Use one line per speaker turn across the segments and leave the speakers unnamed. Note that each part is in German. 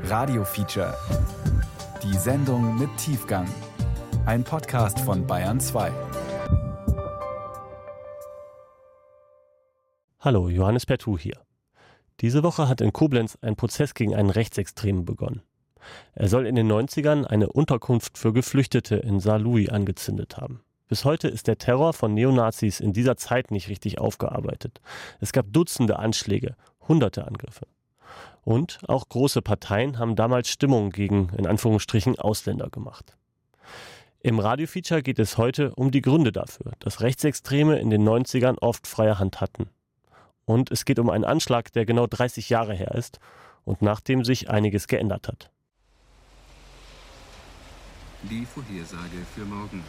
Radio Feature. Die Sendung mit Tiefgang. Ein Podcast von Bayern 2.
Hallo, Johannes Pertu hier. Diese Woche hat in Koblenz ein Prozess gegen einen Rechtsextremen begonnen. Er soll in den 90ern eine Unterkunft für Geflüchtete in Saarlouis angezündet haben. Bis heute ist der Terror von Neonazis in dieser Zeit nicht richtig aufgearbeitet. Es gab Dutzende Anschläge, hunderte Angriffe. Und auch große Parteien haben damals Stimmung gegen, in Anführungsstrichen, Ausländer gemacht. Im Radiofeature geht es heute um die Gründe dafür, dass Rechtsextreme in den 90ern oft freie Hand hatten. Und es geht um einen Anschlag, der genau 30 Jahre her ist und nach dem sich einiges geändert hat.
Die Vorhersage für morgen.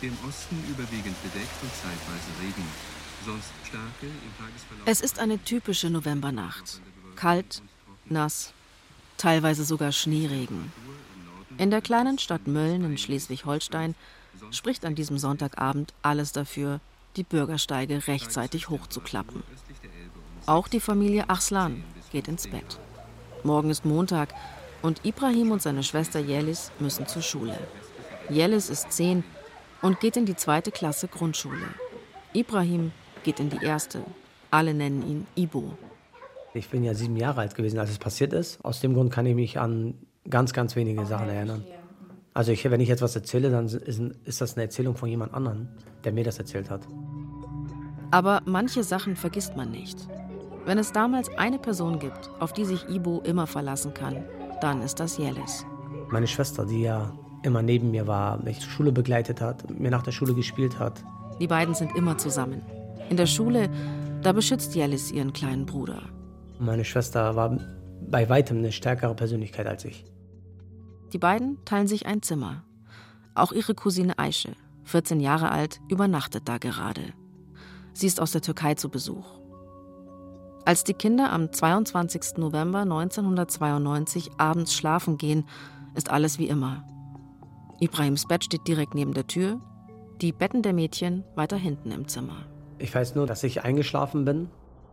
Im Osten überwiegend bedeckt und zeitweise Regen. Sonst starke im Tagesverlauf.
Es ist eine typische Novembernacht. Kalt, nass, teilweise sogar Schneeregen. In der kleinen Stadt Mölln in Schleswig-Holstein spricht an diesem Sonntagabend alles dafür, die Bürgersteige rechtzeitig hochzuklappen. Auch die Familie Arslan geht ins Bett. Morgen ist Montag und Ibrahim und seine Schwester Yelis müssen zur Schule. Yelis ist zehn und geht in die zweite Klasse Grundschule. Ibrahim geht in die erste. Alle nennen ihn Ibo.
Ich bin ja sieben Jahre alt gewesen, als es passiert ist. Aus dem Grund kann ich mich an ganz, ganz wenige Sachen erinnern. Also ich, wenn ich jetzt was erzähle, dann ist, ist das eine Erzählung von jemand anderem, der mir das erzählt hat.
Aber manche Sachen vergisst man nicht. Wenn es damals eine Person gibt, auf die sich Ibo immer verlassen kann, dann ist das Yelis.
Meine Schwester, die ja immer neben mir war, mich zur Schule begleitet hat, mir nach der Schule gespielt hat.
Die beiden sind immer zusammen. In der Schule, da beschützt Yelis ihren kleinen Bruder.
Meine Schwester war bei weitem eine stärkere Persönlichkeit als ich.
Die beiden teilen sich ein Zimmer. Auch ihre Cousine Aische, 14 Jahre alt, übernachtet da gerade. Sie ist aus der Türkei zu Besuch. Als die Kinder am 22. November 1992 abends schlafen gehen, ist alles wie immer. Ibrahims Bett steht direkt neben der Tür, die Betten der Mädchen weiter hinten im Zimmer.
Ich weiß nur, dass ich eingeschlafen bin.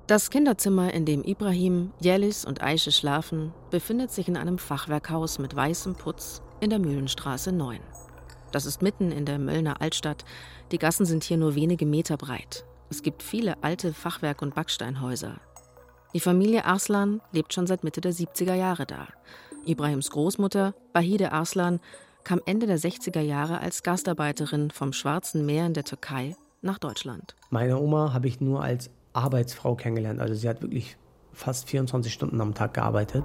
Das Kinderzimmer, in dem Ibrahim, Jelis und Aische schlafen, befindet sich in einem Fachwerkhaus mit weißem Putz in der Mühlenstraße 9. Das ist mitten in der Möllner Altstadt. Die Gassen sind hier nur wenige Meter breit. Es gibt viele alte Fachwerk- und Backsteinhäuser. Die Familie Arslan lebt schon seit Mitte der 70er Jahre da. Ibrahims Großmutter, Bahide Arslan, kam Ende der 60er Jahre als Gastarbeiterin vom Schwarzen Meer in der Türkei nach Deutschland.
Meine Oma habe ich nur als Arbeitsfrau kennengelernt. Also sie hat wirklich fast 24 Stunden am Tag gearbeitet.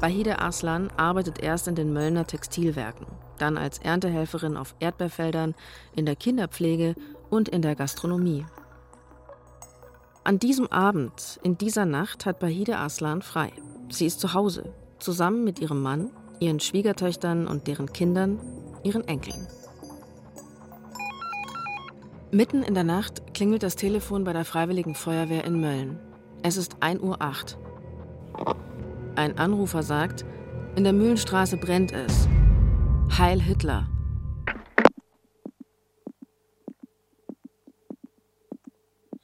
Bahide Arslan arbeitet erst in den Möllner Textilwerken, dann als Erntehelferin auf Erdbeerfeldern, in der Kinderpflege und in der Gastronomie. An diesem Abend, in dieser Nacht, hat Bahide Aslan frei. Sie ist zu Hause, zusammen mit ihrem Mann, ihren Schwiegertöchtern und deren Kindern, ihren Enkeln. Mitten in der Nacht klingelt das Telefon bei der Freiwilligen Feuerwehr in Mölln. Es ist 1.08 Uhr. Ein Anrufer sagt, in der Mühlenstraße brennt es. Heil Hitler.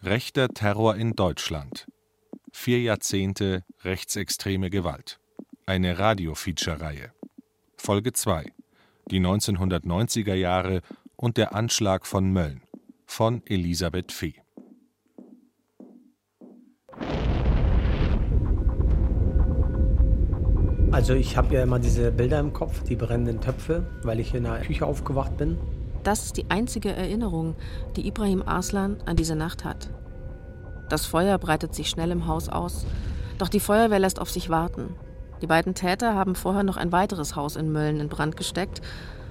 Rechter Terror in Deutschland. Vier Jahrzehnte rechtsextreme Gewalt. Eine Radio-Feature-Reihe. Folge 2. Die 1990er Jahre und der Anschlag von Mölln. Von Elisabeth Fee.
Also ich habe ja immer diese Bilder im Kopf, die brennenden Töpfe, weil ich in der Küche aufgewacht bin.
Das ist die einzige Erinnerung, die Ibrahim Arslan an diese Nacht hat. Das Feuer breitet sich schnell im Haus aus, doch die Feuerwehr lässt auf sich warten. Die beiden Täter haben vorher noch ein weiteres Haus in Mölln in Brand gesteckt,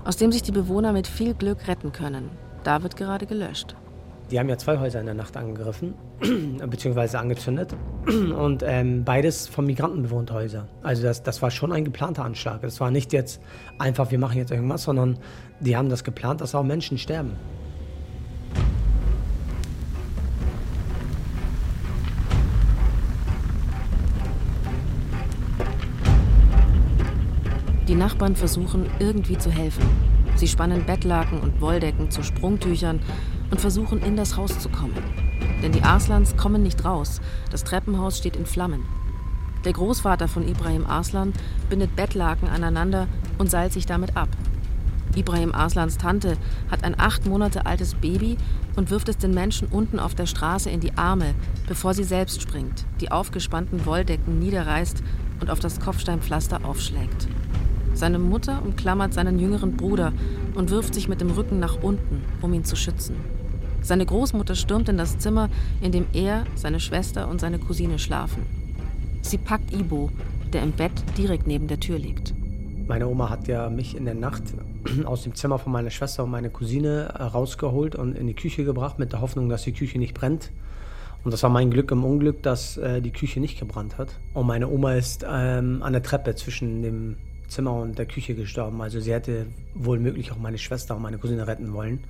aus dem sich die Bewohner mit viel Glück retten können. Da wird gerade gelöscht.
Die haben ja zwei Häuser in der Nacht angegriffen, beziehungsweise angezündet. Und ähm, beides von Migranten bewohnte Häuser. Also das, das war schon ein geplanter Anschlag. Das war nicht jetzt einfach, wir machen jetzt irgendwas, sondern die haben das geplant, dass auch Menschen sterben.
Die Nachbarn versuchen irgendwie zu helfen. Sie spannen Bettlaken und Wolldecken zu Sprungtüchern und versuchen in das Haus zu kommen. Denn die Arslans kommen nicht raus. Das Treppenhaus steht in Flammen. Der Großvater von Ibrahim Arslan bindet Bettlaken aneinander und seilt sich damit ab. Ibrahim Arslans Tante hat ein acht Monate altes Baby und wirft es den Menschen unten auf der Straße in die Arme, bevor sie selbst springt, die aufgespannten Wolldecken niederreißt und auf das Kopfsteinpflaster aufschlägt. Seine Mutter umklammert seinen jüngeren Bruder und wirft sich mit dem Rücken nach unten, um ihn zu schützen. Seine Großmutter stürmt in das Zimmer, in dem er, seine Schwester und seine Cousine schlafen. Sie packt Ibo, der im Bett direkt neben der Tür liegt.
Meine Oma hat ja mich in der Nacht aus dem Zimmer von meiner Schwester und meiner Cousine äh, rausgeholt und in die Küche gebracht, mit der Hoffnung, dass die Küche nicht brennt. Und das war mein Glück im Unglück, dass äh, die Küche nicht gebrannt hat. Und meine Oma ist ähm, an der Treppe zwischen dem Zimmer und der Küche gestorben. Also sie hätte wohl möglich auch meine Schwester und meine Cousine retten wollen.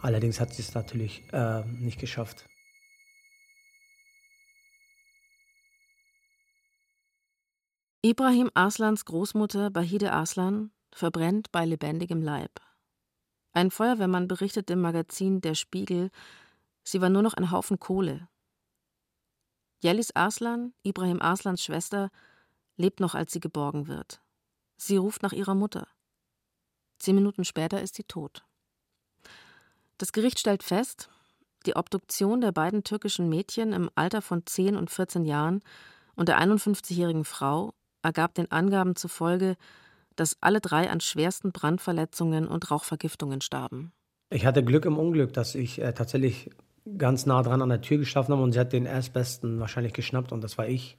Allerdings hat sie es natürlich äh, nicht geschafft.
Ibrahim Arslans Großmutter Bahide Arslan verbrennt bei lebendigem Leib. Ein Feuerwehrmann berichtet im Magazin Der Spiegel, sie war nur noch ein Haufen Kohle. Yelis Arslan, Ibrahim Arslans Schwester, lebt noch, als sie geborgen wird. Sie ruft nach ihrer Mutter. Zehn Minuten später ist sie tot. Das Gericht stellt fest, die Obduktion der beiden türkischen Mädchen im Alter von 10 und 14 Jahren und der 51-jährigen Frau ergab den Angaben zufolge, dass alle drei an schwersten Brandverletzungen und Rauchvergiftungen starben.
Ich hatte Glück im Unglück, dass ich äh, tatsächlich ganz nah dran an der Tür geschlafen habe und sie hat den Erstbesten wahrscheinlich geschnappt und das war ich.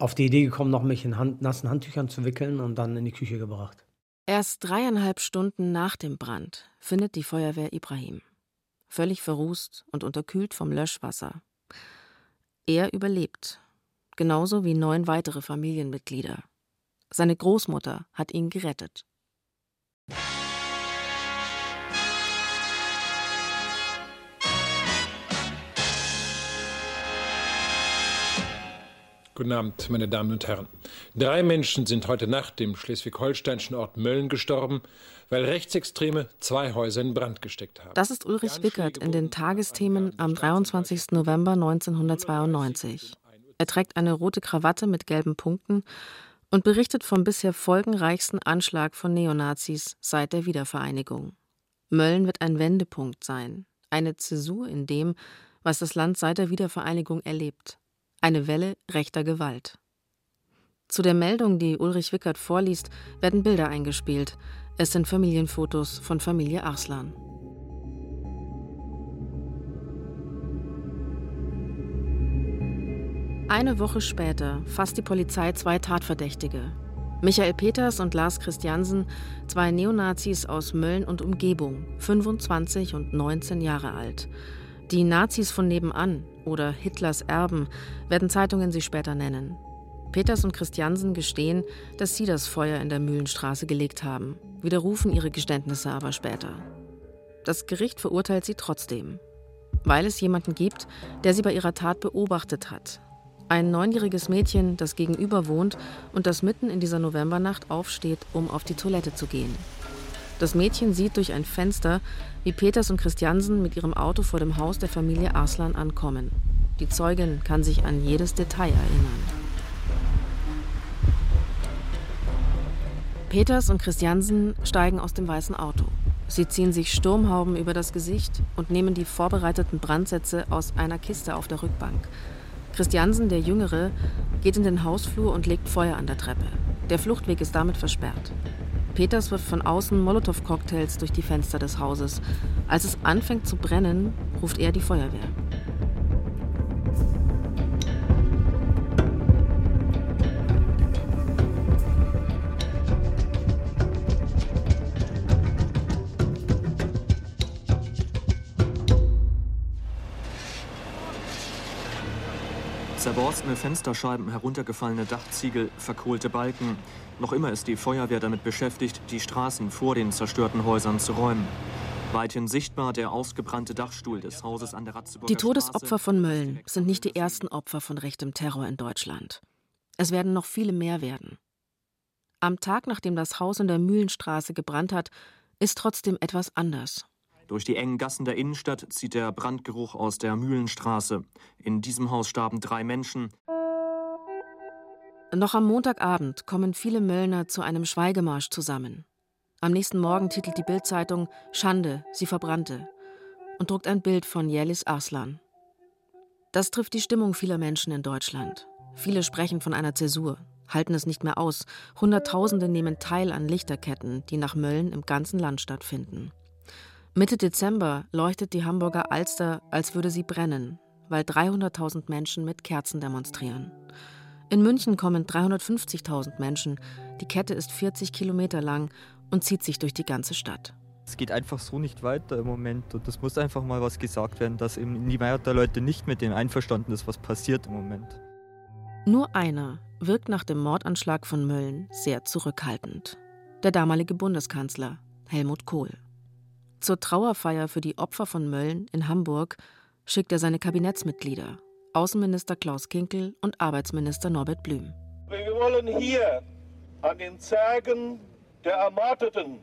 Auf die Idee gekommen, noch mich in Hand, nassen Handtüchern zu wickeln und dann in die Küche gebracht.
Erst dreieinhalb Stunden nach dem Brand findet die Feuerwehr Ibrahim. Völlig verrußt und unterkühlt vom Löschwasser. Er überlebt, genauso wie neun weitere Familienmitglieder. Seine Großmutter hat ihn gerettet.
Guten Abend, meine Damen und Herren. Drei Menschen sind heute Nacht im schleswig-holsteinischen Ort Mölln gestorben, weil Rechtsextreme zwei Häuser in Brand gesteckt haben.
Das ist Ulrich Wickert in den Tagesthemen am 23. November 1992. Er trägt eine rote Krawatte mit gelben Punkten und berichtet vom bisher folgenreichsten Anschlag von Neonazis seit der Wiedervereinigung. Mölln wird ein Wendepunkt sein, eine Zäsur in dem, was das Land seit der Wiedervereinigung erlebt eine Welle rechter Gewalt. Zu der Meldung, die Ulrich Wickert vorliest, werden Bilder eingespielt. Es sind Familienfotos von Familie Arslan. Eine Woche später fasst die Polizei zwei Tatverdächtige. Michael Peters und Lars Christiansen, zwei Neonazis aus Mölln und Umgebung, 25 und 19 Jahre alt. Die Nazis von nebenan oder Hitlers Erben werden Zeitungen sie später nennen. Peters und Christiansen gestehen, dass sie das Feuer in der Mühlenstraße gelegt haben, widerrufen ihre Geständnisse aber später. Das Gericht verurteilt sie trotzdem, weil es jemanden gibt, der sie bei ihrer Tat beobachtet hat. Ein neunjähriges Mädchen, das gegenüber wohnt und das mitten in dieser Novembernacht aufsteht, um auf die Toilette zu gehen. Das Mädchen sieht durch ein Fenster, wie Peters und Christiansen mit ihrem Auto vor dem Haus der Familie Arslan ankommen. Die Zeugin kann sich an jedes Detail erinnern. Peters und Christiansen steigen aus dem weißen Auto. Sie ziehen sich Sturmhauben über das Gesicht und nehmen die vorbereiteten Brandsätze aus einer Kiste auf der Rückbank. Christiansen, der Jüngere, geht in den Hausflur und legt Feuer an der Treppe. Der Fluchtweg ist damit versperrt. Peters wirft von außen Molotow-Cocktails durch die Fenster des Hauses. Als es anfängt zu brennen, ruft er die Feuerwehr.
Zerborstene Fensterscheiben, heruntergefallene Dachziegel, verkohlte Balken. Noch immer ist die Feuerwehr damit beschäftigt, die Straßen vor den zerstörten Häusern zu räumen. Weithin sichtbar der ausgebrannte Dachstuhl des Hauses an der Ratzeburger
Die Todesopfer von Mölln sind nicht die ersten Opfer von rechtem Terror in Deutschland. Es werden noch viele mehr werden. Am Tag, nachdem das Haus in der Mühlenstraße gebrannt hat, ist trotzdem etwas anders.
Durch die engen Gassen der Innenstadt zieht der Brandgeruch aus der Mühlenstraße. In diesem Haus starben drei Menschen.
Noch am Montagabend kommen viele Möllner zu einem Schweigemarsch zusammen. Am nächsten Morgen titelt die Bildzeitung Schande, sie verbrannte und druckt ein Bild von Yelis Arslan. Das trifft die Stimmung vieler Menschen in Deutschland. Viele sprechen von einer Zäsur, halten es nicht mehr aus. Hunderttausende nehmen teil an Lichterketten, die nach Mölln im ganzen Land stattfinden. Mitte Dezember leuchtet die Hamburger Alster, als würde sie brennen, weil 300.000 Menschen mit Kerzen demonstrieren. In München kommen 350.000 Menschen. Die Kette ist 40 Kilometer lang und zieht sich durch die ganze Stadt.
Es geht einfach so nicht weiter im Moment und es muss einfach mal was gesagt werden, dass eben die Mehrheit der Leute nicht mit dem einverstanden ist, was passiert im Moment.
Nur einer wirkt nach dem Mordanschlag von Mölln sehr zurückhaltend. Der damalige Bundeskanzler Helmut Kohl. Zur Trauerfeier für die Opfer von Mölln in Hamburg schickt er seine Kabinettsmitglieder Außenminister Klaus Kinkel und Arbeitsminister Norbert Blüm.
Wir wollen hier an den Zergen der Ermordeten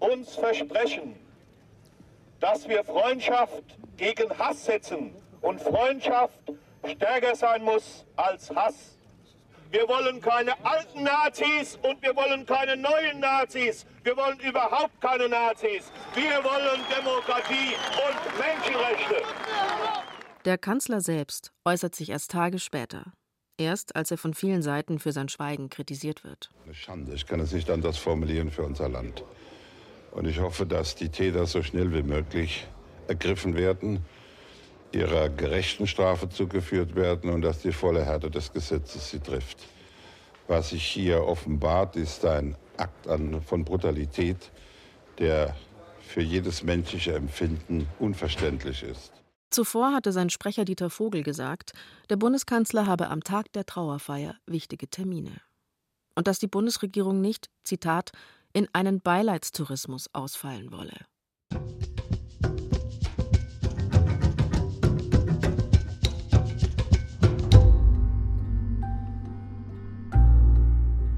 uns versprechen, dass wir Freundschaft gegen Hass setzen und Freundschaft stärker sein muss als Hass. Wir wollen keine alten Nazis und wir wollen keine neuen Nazis. Wir wollen überhaupt keine Nazis. Wir wollen Demokratie und Menschenrechte.
Der Kanzler selbst äußert sich erst Tage später. Erst als er von vielen Seiten für sein Schweigen kritisiert wird.
Eine Schande, ich kann es nicht anders formulieren für unser Land. Und ich hoffe, dass die Täter so schnell wie möglich ergriffen werden, ihrer gerechten Strafe zugeführt werden und dass die volle Härte des Gesetzes sie trifft. Was sich hier offenbart, ist ein Akt von Brutalität, der für jedes menschliche Empfinden unverständlich ist.
Zuvor hatte sein Sprecher Dieter Vogel gesagt, der Bundeskanzler habe am Tag der Trauerfeier wichtige Termine. Und dass die Bundesregierung nicht, Zitat, in einen Beileidstourismus ausfallen wolle.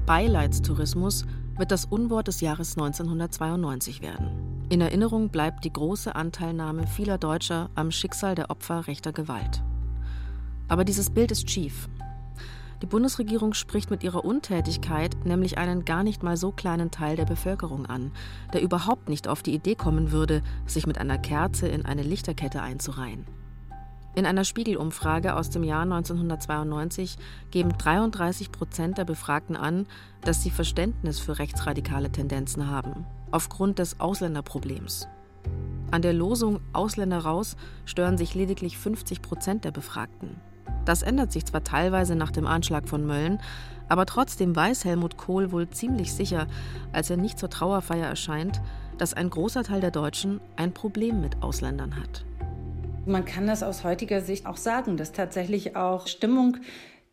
Beileidstourismus wird das Unwort des Jahres 1992 werden. In Erinnerung bleibt die große Anteilnahme vieler Deutscher am Schicksal der Opfer rechter Gewalt. Aber dieses Bild ist schief. Die Bundesregierung spricht mit ihrer Untätigkeit nämlich einen gar nicht mal so kleinen Teil der Bevölkerung an, der überhaupt nicht auf die Idee kommen würde, sich mit einer Kerze in eine Lichterkette einzureihen. In einer Spiegelumfrage aus dem Jahr 1992 geben 33 Prozent der Befragten an, dass sie Verständnis für rechtsradikale Tendenzen haben, aufgrund des Ausländerproblems. An der Losung Ausländer raus stören sich lediglich 50 Prozent der Befragten. Das ändert sich zwar teilweise nach dem Anschlag von Mölln, aber trotzdem weiß Helmut Kohl wohl ziemlich sicher, als er nicht zur Trauerfeier erscheint, dass ein großer Teil der Deutschen ein Problem mit Ausländern hat.
Man kann das aus heutiger Sicht auch sagen, dass tatsächlich auch Stimmung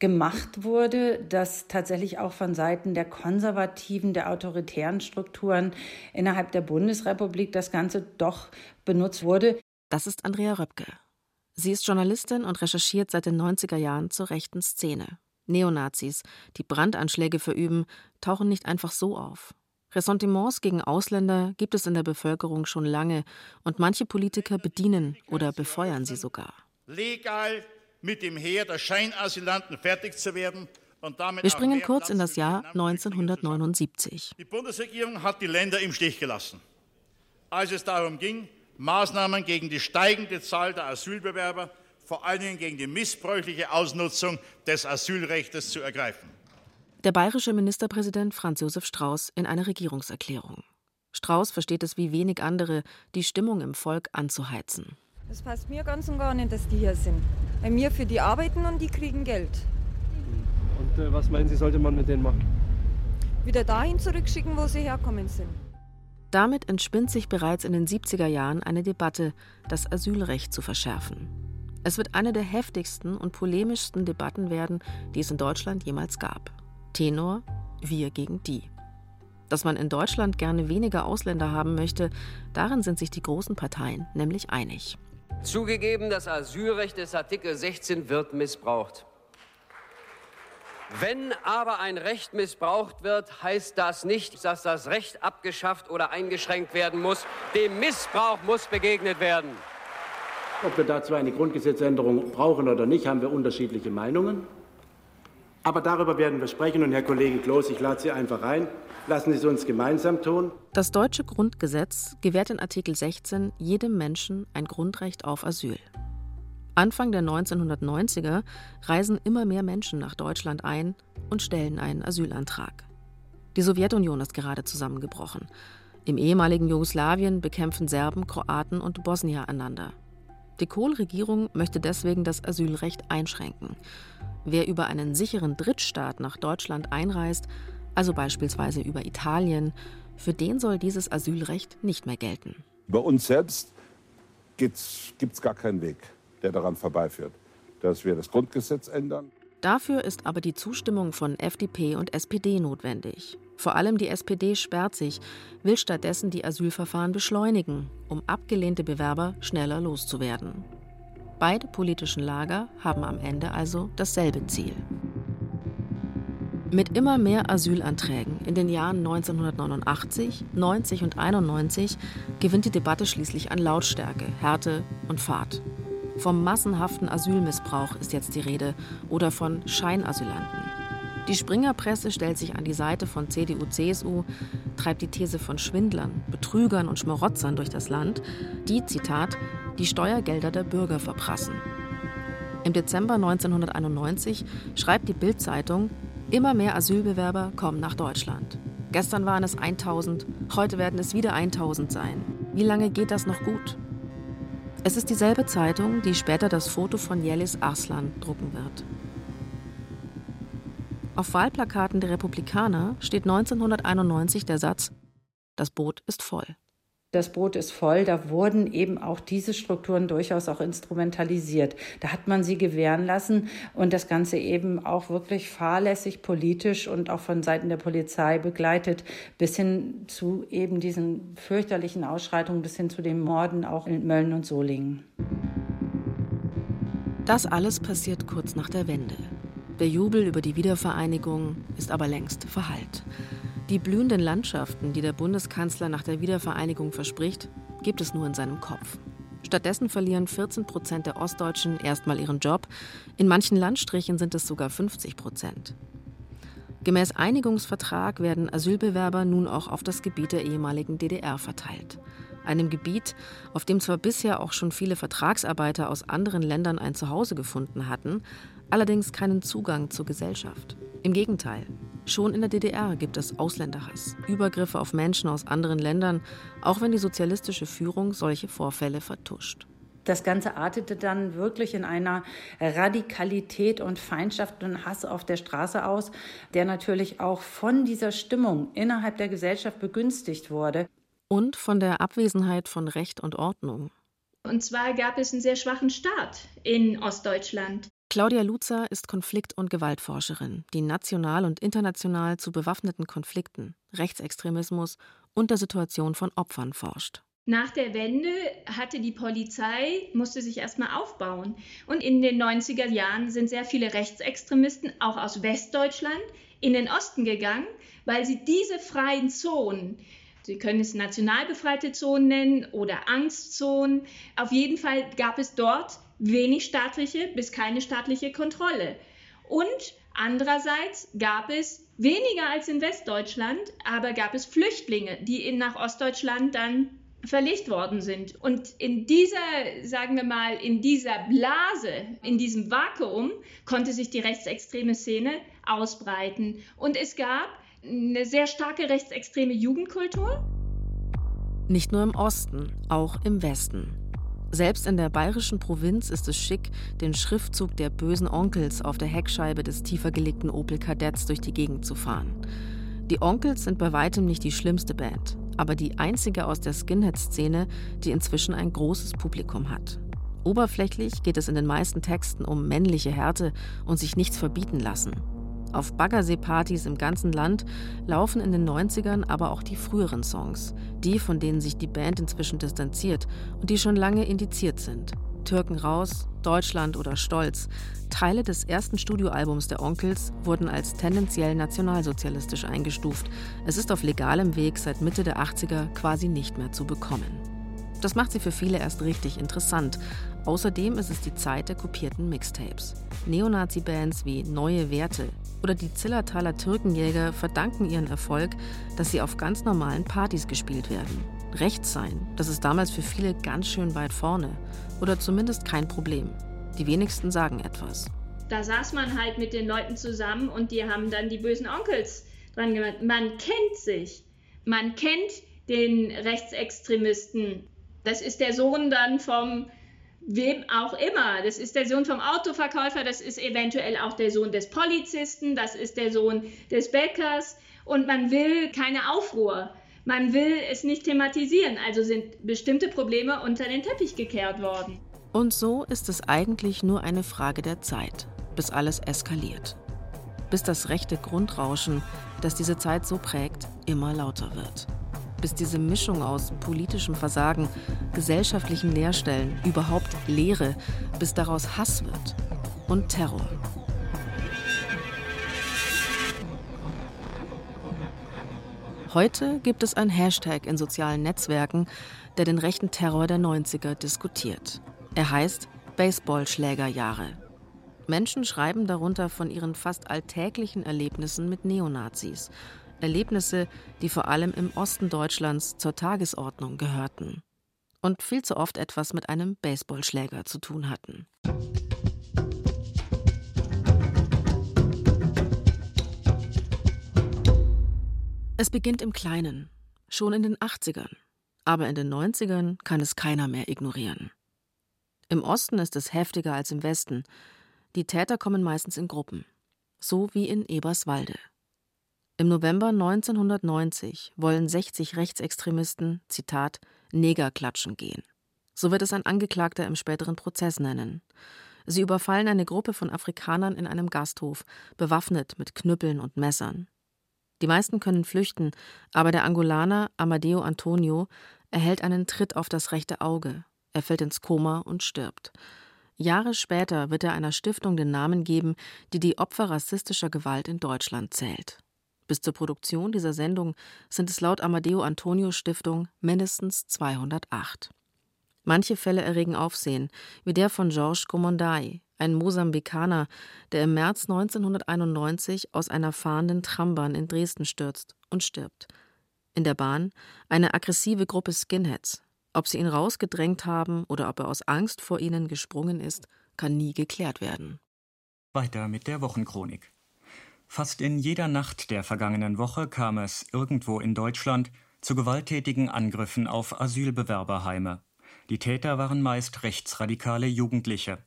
gemacht wurde, dass tatsächlich auch von Seiten der konservativen, der autoritären Strukturen innerhalb der Bundesrepublik das Ganze doch benutzt wurde.
Das ist Andrea Röpke. Sie ist Journalistin und recherchiert seit den 90er Jahren zur rechten Szene. Neonazis, die Brandanschläge verüben, tauchen nicht einfach so auf. Ressentiments gegen Ausländer gibt es in der Bevölkerung schon lange und manche Politiker bedienen oder befeuern sie sogar.
Legal mit dem Heer der Scheinasylanten fertig zu werden. Und damit
Wir springen kurz in das Jahr 1979.
Die Bundesregierung hat die Länder im Stich gelassen, als es darum ging, Maßnahmen gegen die steigende Zahl der Asylbewerber, vor allen Dingen gegen die missbräuchliche Ausnutzung des Asylrechts zu ergreifen
der bayerische Ministerpräsident Franz Josef Strauß in einer Regierungserklärung. Strauß versteht es wie wenig andere, die Stimmung im Volk anzuheizen.
Das passt mir ganz und gar nicht, dass die hier sind. Bei mir für die arbeiten und die kriegen Geld.
Und äh, was meinen Sie, sollte man mit denen machen?
Wieder dahin zurückschicken, wo sie herkommen sind.
Damit entspinnt sich bereits in den 70er Jahren eine Debatte, das Asylrecht zu verschärfen. Es wird eine der heftigsten und polemischsten Debatten werden, die es in Deutschland jemals gab. Tenor wir gegen die. Dass man in Deutschland gerne weniger Ausländer haben möchte, darin sind sich die großen Parteien nämlich einig.
Zugegeben, das Asylrecht des Artikel 16 wird missbraucht. Wenn aber ein Recht missbraucht wird, heißt das nicht, dass das Recht abgeschafft oder eingeschränkt werden muss. Dem Missbrauch muss begegnet werden.
Ob wir dazu eine Grundgesetzänderung brauchen oder nicht, haben wir unterschiedliche Meinungen. Aber darüber werden wir sprechen. Und Herr Kollege Kloß, ich lade Sie einfach rein. Lassen Sie es uns gemeinsam tun.
Das deutsche Grundgesetz gewährt in Artikel 16 jedem Menschen ein Grundrecht auf Asyl. Anfang der 1990er reisen immer mehr Menschen nach Deutschland ein und stellen einen Asylantrag. Die Sowjetunion ist gerade zusammengebrochen. Im ehemaligen Jugoslawien bekämpfen Serben, Kroaten und Bosnier einander. Die Kohl-Regierung möchte deswegen das Asylrecht einschränken. Wer über einen sicheren Drittstaat nach Deutschland einreist, also beispielsweise über Italien, für den soll dieses Asylrecht nicht mehr gelten.
Bei uns selbst gibt es gar keinen Weg, der daran vorbeiführt, dass wir das Grundgesetz ändern.
Dafür ist aber die Zustimmung von FDP und SPD notwendig. Vor allem die SPD sperrt sich, will stattdessen die Asylverfahren beschleunigen, um abgelehnte Bewerber schneller loszuwerden. Beide politischen Lager haben am Ende also dasselbe Ziel. Mit immer mehr Asylanträgen in den Jahren 1989, 90 und 91 gewinnt die Debatte schließlich an Lautstärke, Härte und Fahrt. Vom massenhaften Asylmissbrauch ist jetzt die Rede oder von Scheinasylanten. Die Springerpresse stellt sich an die Seite von CDU, CSU, treibt die These von Schwindlern, Betrügern und Schmarotzern durch das Land, die, Zitat, die Steuergelder der Bürger verprassen. Im Dezember 1991 schreibt die Bild-Zeitung, immer mehr Asylbewerber kommen nach Deutschland. Gestern waren es 1000, heute werden es wieder 1000 sein. Wie lange geht das noch gut? Es ist dieselbe Zeitung, die später das Foto von Yelis Arslan drucken wird. Auf Wahlplakaten der Republikaner steht 1991 der Satz, das Boot ist voll.
Das Boot ist voll, da wurden eben auch diese Strukturen durchaus auch instrumentalisiert. Da hat man sie gewähren lassen und das Ganze eben auch wirklich fahrlässig politisch und auch von Seiten der Polizei begleitet, bis hin zu eben diesen fürchterlichen Ausschreitungen, bis hin zu den Morden auch in Mölln und Solingen.
Das alles passiert kurz nach der Wende. Der Jubel über die Wiedervereinigung ist aber längst verhallt. Die blühenden Landschaften, die der Bundeskanzler nach der Wiedervereinigung verspricht, gibt es nur in seinem Kopf. Stattdessen verlieren 14 Prozent der Ostdeutschen erstmal ihren Job. In manchen Landstrichen sind es sogar 50 Prozent. Gemäß Einigungsvertrag werden Asylbewerber nun auch auf das Gebiet der ehemaligen DDR verteilt. Einem Gebiet, auf dem zwar bisher auch schon viele Vertragsarbeiter aus anderen Ländern ein Zuhause gefunden hatten, allerdings keinen Zugang zur Gesellschaft. Im Gegenteil, schon in der DDR gibt es Ausländerhass, Übergriffe auf Menschen aus anderen Ländern, auch wenn die sozialistische Führung solche Vorfälle vertuscht.
Das Ganze artete dann wirklich in einer Radikalität und Feindschaft und Hass auf der Straße aus, der natürlich auch von dieser Stimmung innerhalb der Gesellschaft begünstigt wurde.
Und von der Abwesenheit von Recht und Ordnung.
Und zwar gab es einen sehr schwachen Staat in Ostdeutschland.
Claudia Luzer ist Konflikt- und Gewaltforscherin, die national und international zu bewaffneten Konflikten, Rechtsextremismus und der Situation von Opfern forscht.
Nach der Wende hatte die Polizei, musste sich erstmal aufbauen. Und in den 90er Jahren sind sehr viele Rechtsextremisten, auch aus Westdeutschland, in den Osten gegangen, weil sie diese freien Zonen, Sie können es national befreite Zonen nennen oder Angstzonen. Auf jeden Fall gab es dort wenig staatliche bis keine staatliche Kontrolle. Und andererseits gab es weniger als in Westdeutschland, aber gab es Flüchtlinge, die in, nach Ostdeutschland dann verlegt worden sind. Und in dieser, sagen wir mal, in dieser Blase, in diesem Vakuum konnte sich die rechtsextreme Szene ausbreiten. Und es gab eine sehr starke rechtsextreme Jugendkultur.
Nicht nur im Osten, auch im Westen. Selbst in der bayerischen Provinz ist es schick, den Schriftzug der bösen Onkels auf der Heckscheibe des tiefer gelegten Opel Kadetts durch die Gegend zu fahren. Die Onkels sind bei weitem nicht die schlimmste Band, aber die einzige aus der Skinhead-Szene, die inzwischen ein großes Publikum hat. Oberflächlich geht es in den meisten Texten um männliche Härte und sich nichts verbieten lassen. Auf Baggersee-Partys im ganzen Land laufen in den 90ern aber auch die früheren Songs, die, von denen sich die Band inzwischen distanziert und die schon lange indiziert sind. Türken raus, Deutschland oder Stolz. Teile des ersten Studioalbums der Onkels wurden als tendenziell nationalsozialistisch eingestuft. Es ist auf legalem Weg seit Mitte der 80er quasi nicht mehr zu bekommen. Das macht sie für viele erst richtig interessant. Außerdem ist es die Zeit der kopierten Mixtapes. Neonazi-Bands wie Neue Werte, oder die Zillertaler Türkenjäger verdanken ihren Erfolg, dass sie auf ganz normalen Partys gespielt werden. Rechts sein, das ist damals für viele ganz schön weit vorne oder zumindest kein Problem. Die wenigsten sagen etwas.
Da saß man halt mit den Leuten zusammen und die haben dann die bösen Onkels dran gemacht. Man kennt sich. Man kennt den Rechtsextremisten. Das ist der Sohn dann vom wem auch immer. Das ist der Sohn vom Autoverkäufer, das ist eventuell auch der Sohn des Polizisten, das ist der Sohn des Bäckers und man will keine Aufruhr. Man will es nicht thematisieren, also sind bestimmte Probleme unter den Teppich gekehrt worden.
Und so ist es eigentlich nur eine Frage der Zeit, bis alles eskaliert. Bis das rechte Grundrauschen, das diese Zeit so prägt, immer lauter wird bis diese Mischung aus politischem Versagen, gesellschaftlichen Leerstellen, überhaupt Leere, bis daraus Hass wird und Terror. Heute gibt es ein Hashtag in sozialen Netzwerken, der den rechten Terror der 90er diskutiert. Er heißt Baseballschlägerjahre. Menschen schreiben darunter von ihren fast alltäglichen Erlebnissen mit Neonazis Erlebnisse, die vor allem im Osten Deutschlands zur Tagesordnung gehörten und viel zu oft etwas mit einem Baseballschläger zu tun hatten. Es beginnt im Kleinen, schon in den 80ern, aber in den 90ern kann es keiner mehr ignorieren. Im Osten ist es heftiger als im Westen. Die Täter kommen meistens in Gruppen, so wie in Eberswalde. Im November 1990 wollen 60 Rechtsextremisten, Zitat, Neger klatschen gehen. So wird es ein Angeklagter im späteren Prozess nennen. Sie überfallen eine Gruppe von Afrikanern in einem Gasthof, bewaffnet mit Knüppeln und Messern. Die meisten können flüchten, aber der Angolaner Amadeo Antonio erhält einen Tritt auf das rechte Auge. Er fällt ins Koma und stirbt. Jahre später wird er einer Stiftung den Namen geben, die die Opfer rassistischer Gewalt in Deutschland zählt. Bis zur Produktion dieser Sendung sind es laut Amadeo Antonio Stiftung mindestens 208. Manche Fälle erregen Aufsehen, wie der von Georges Gomondai, ein Mosambikaner, der im März 1991 aus einer fahrenden Trambahn in Dresden stürzt und stirbt. In der Bahn eine aggressive Gruppe Skinheads. Ob sie ihn rausgedrängt haben oder ob er aus Angst vor ihnen gesprungen ist, kann nie geklärt werden.
Weiter mit der Wochenchronik. Fast in jeder Nacht der vergangenen Woche kam es irgendwo in Deutschland zu gewalttätigen Angriffen auf Asylbewerberheime. Die Täter waren meist rechtsradikale Jugendliche.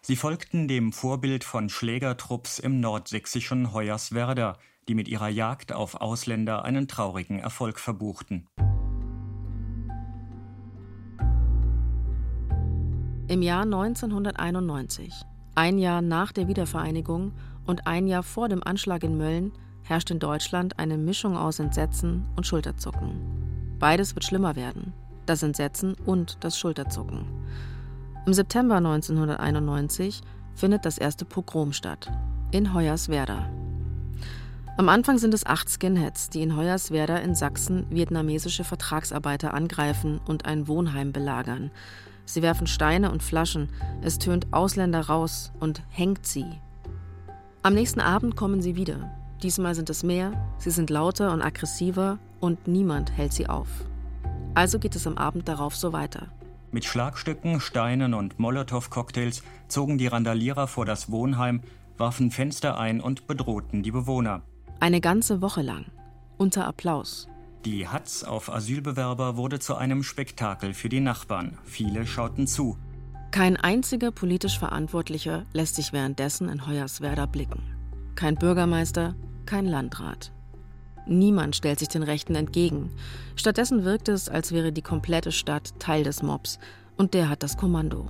Sie folgten dem Vorbild von Schlägertrupps im nordsächsischen Hoyerswerda, die mit ihrer Jagd auf Ausländer einen traurigen Erfolg verbuchten.
Im Jahr 1991, ein Jahr nach der Wiedervereinigung, und ein Jahr vor dem Anschlag in Mölln herrscht in Deutschland eine Mischung aus Entsetzen und Schulterzucken. Beides wird schlimmer werden, das Entsetzen und das Schulterzucken. Im September 1991 findet das erste Pogrom statt, in Hoyerswerda. Am Anfang sind es acht Skinheads, die in Hoyerswerda in Sachsen vietnamesische Vertragsarbeiter angreifen und ein Wohnheim belagern. Sie werfen Steine und Flaschen, es tönt Ausländer raus und hängt sie am nächsten Abend kommen sie wieder. Diesmal sind es mehr, sie sind lauter und aggressiver und niemand hält sie auf. Also geht es am Abend darauf so weiter.
Mit Schlagstücken, Steinen und Molotow-Cocktails zogen die Randalierer vor das Wohnheim, warfen Fenster ein und bedrohten die Bewohner.
Eine ganze Woche lang. Unter Applaus.
Die Hatz auf Asylbewerber wurde zu einem Spektakel für die Nachbarn. Viele schauten zu.
Kein einziger politisch Verantwortlicher lässt sich währenddessen in Hoyerswerda blicken. Kein Bürgermeister, kein Landrat. Niemand stellt sich den Rechten entgegen. Stattdessen wirkt es, als wäre die komplette Stadt Teil des Mobs und der hat das Kommando.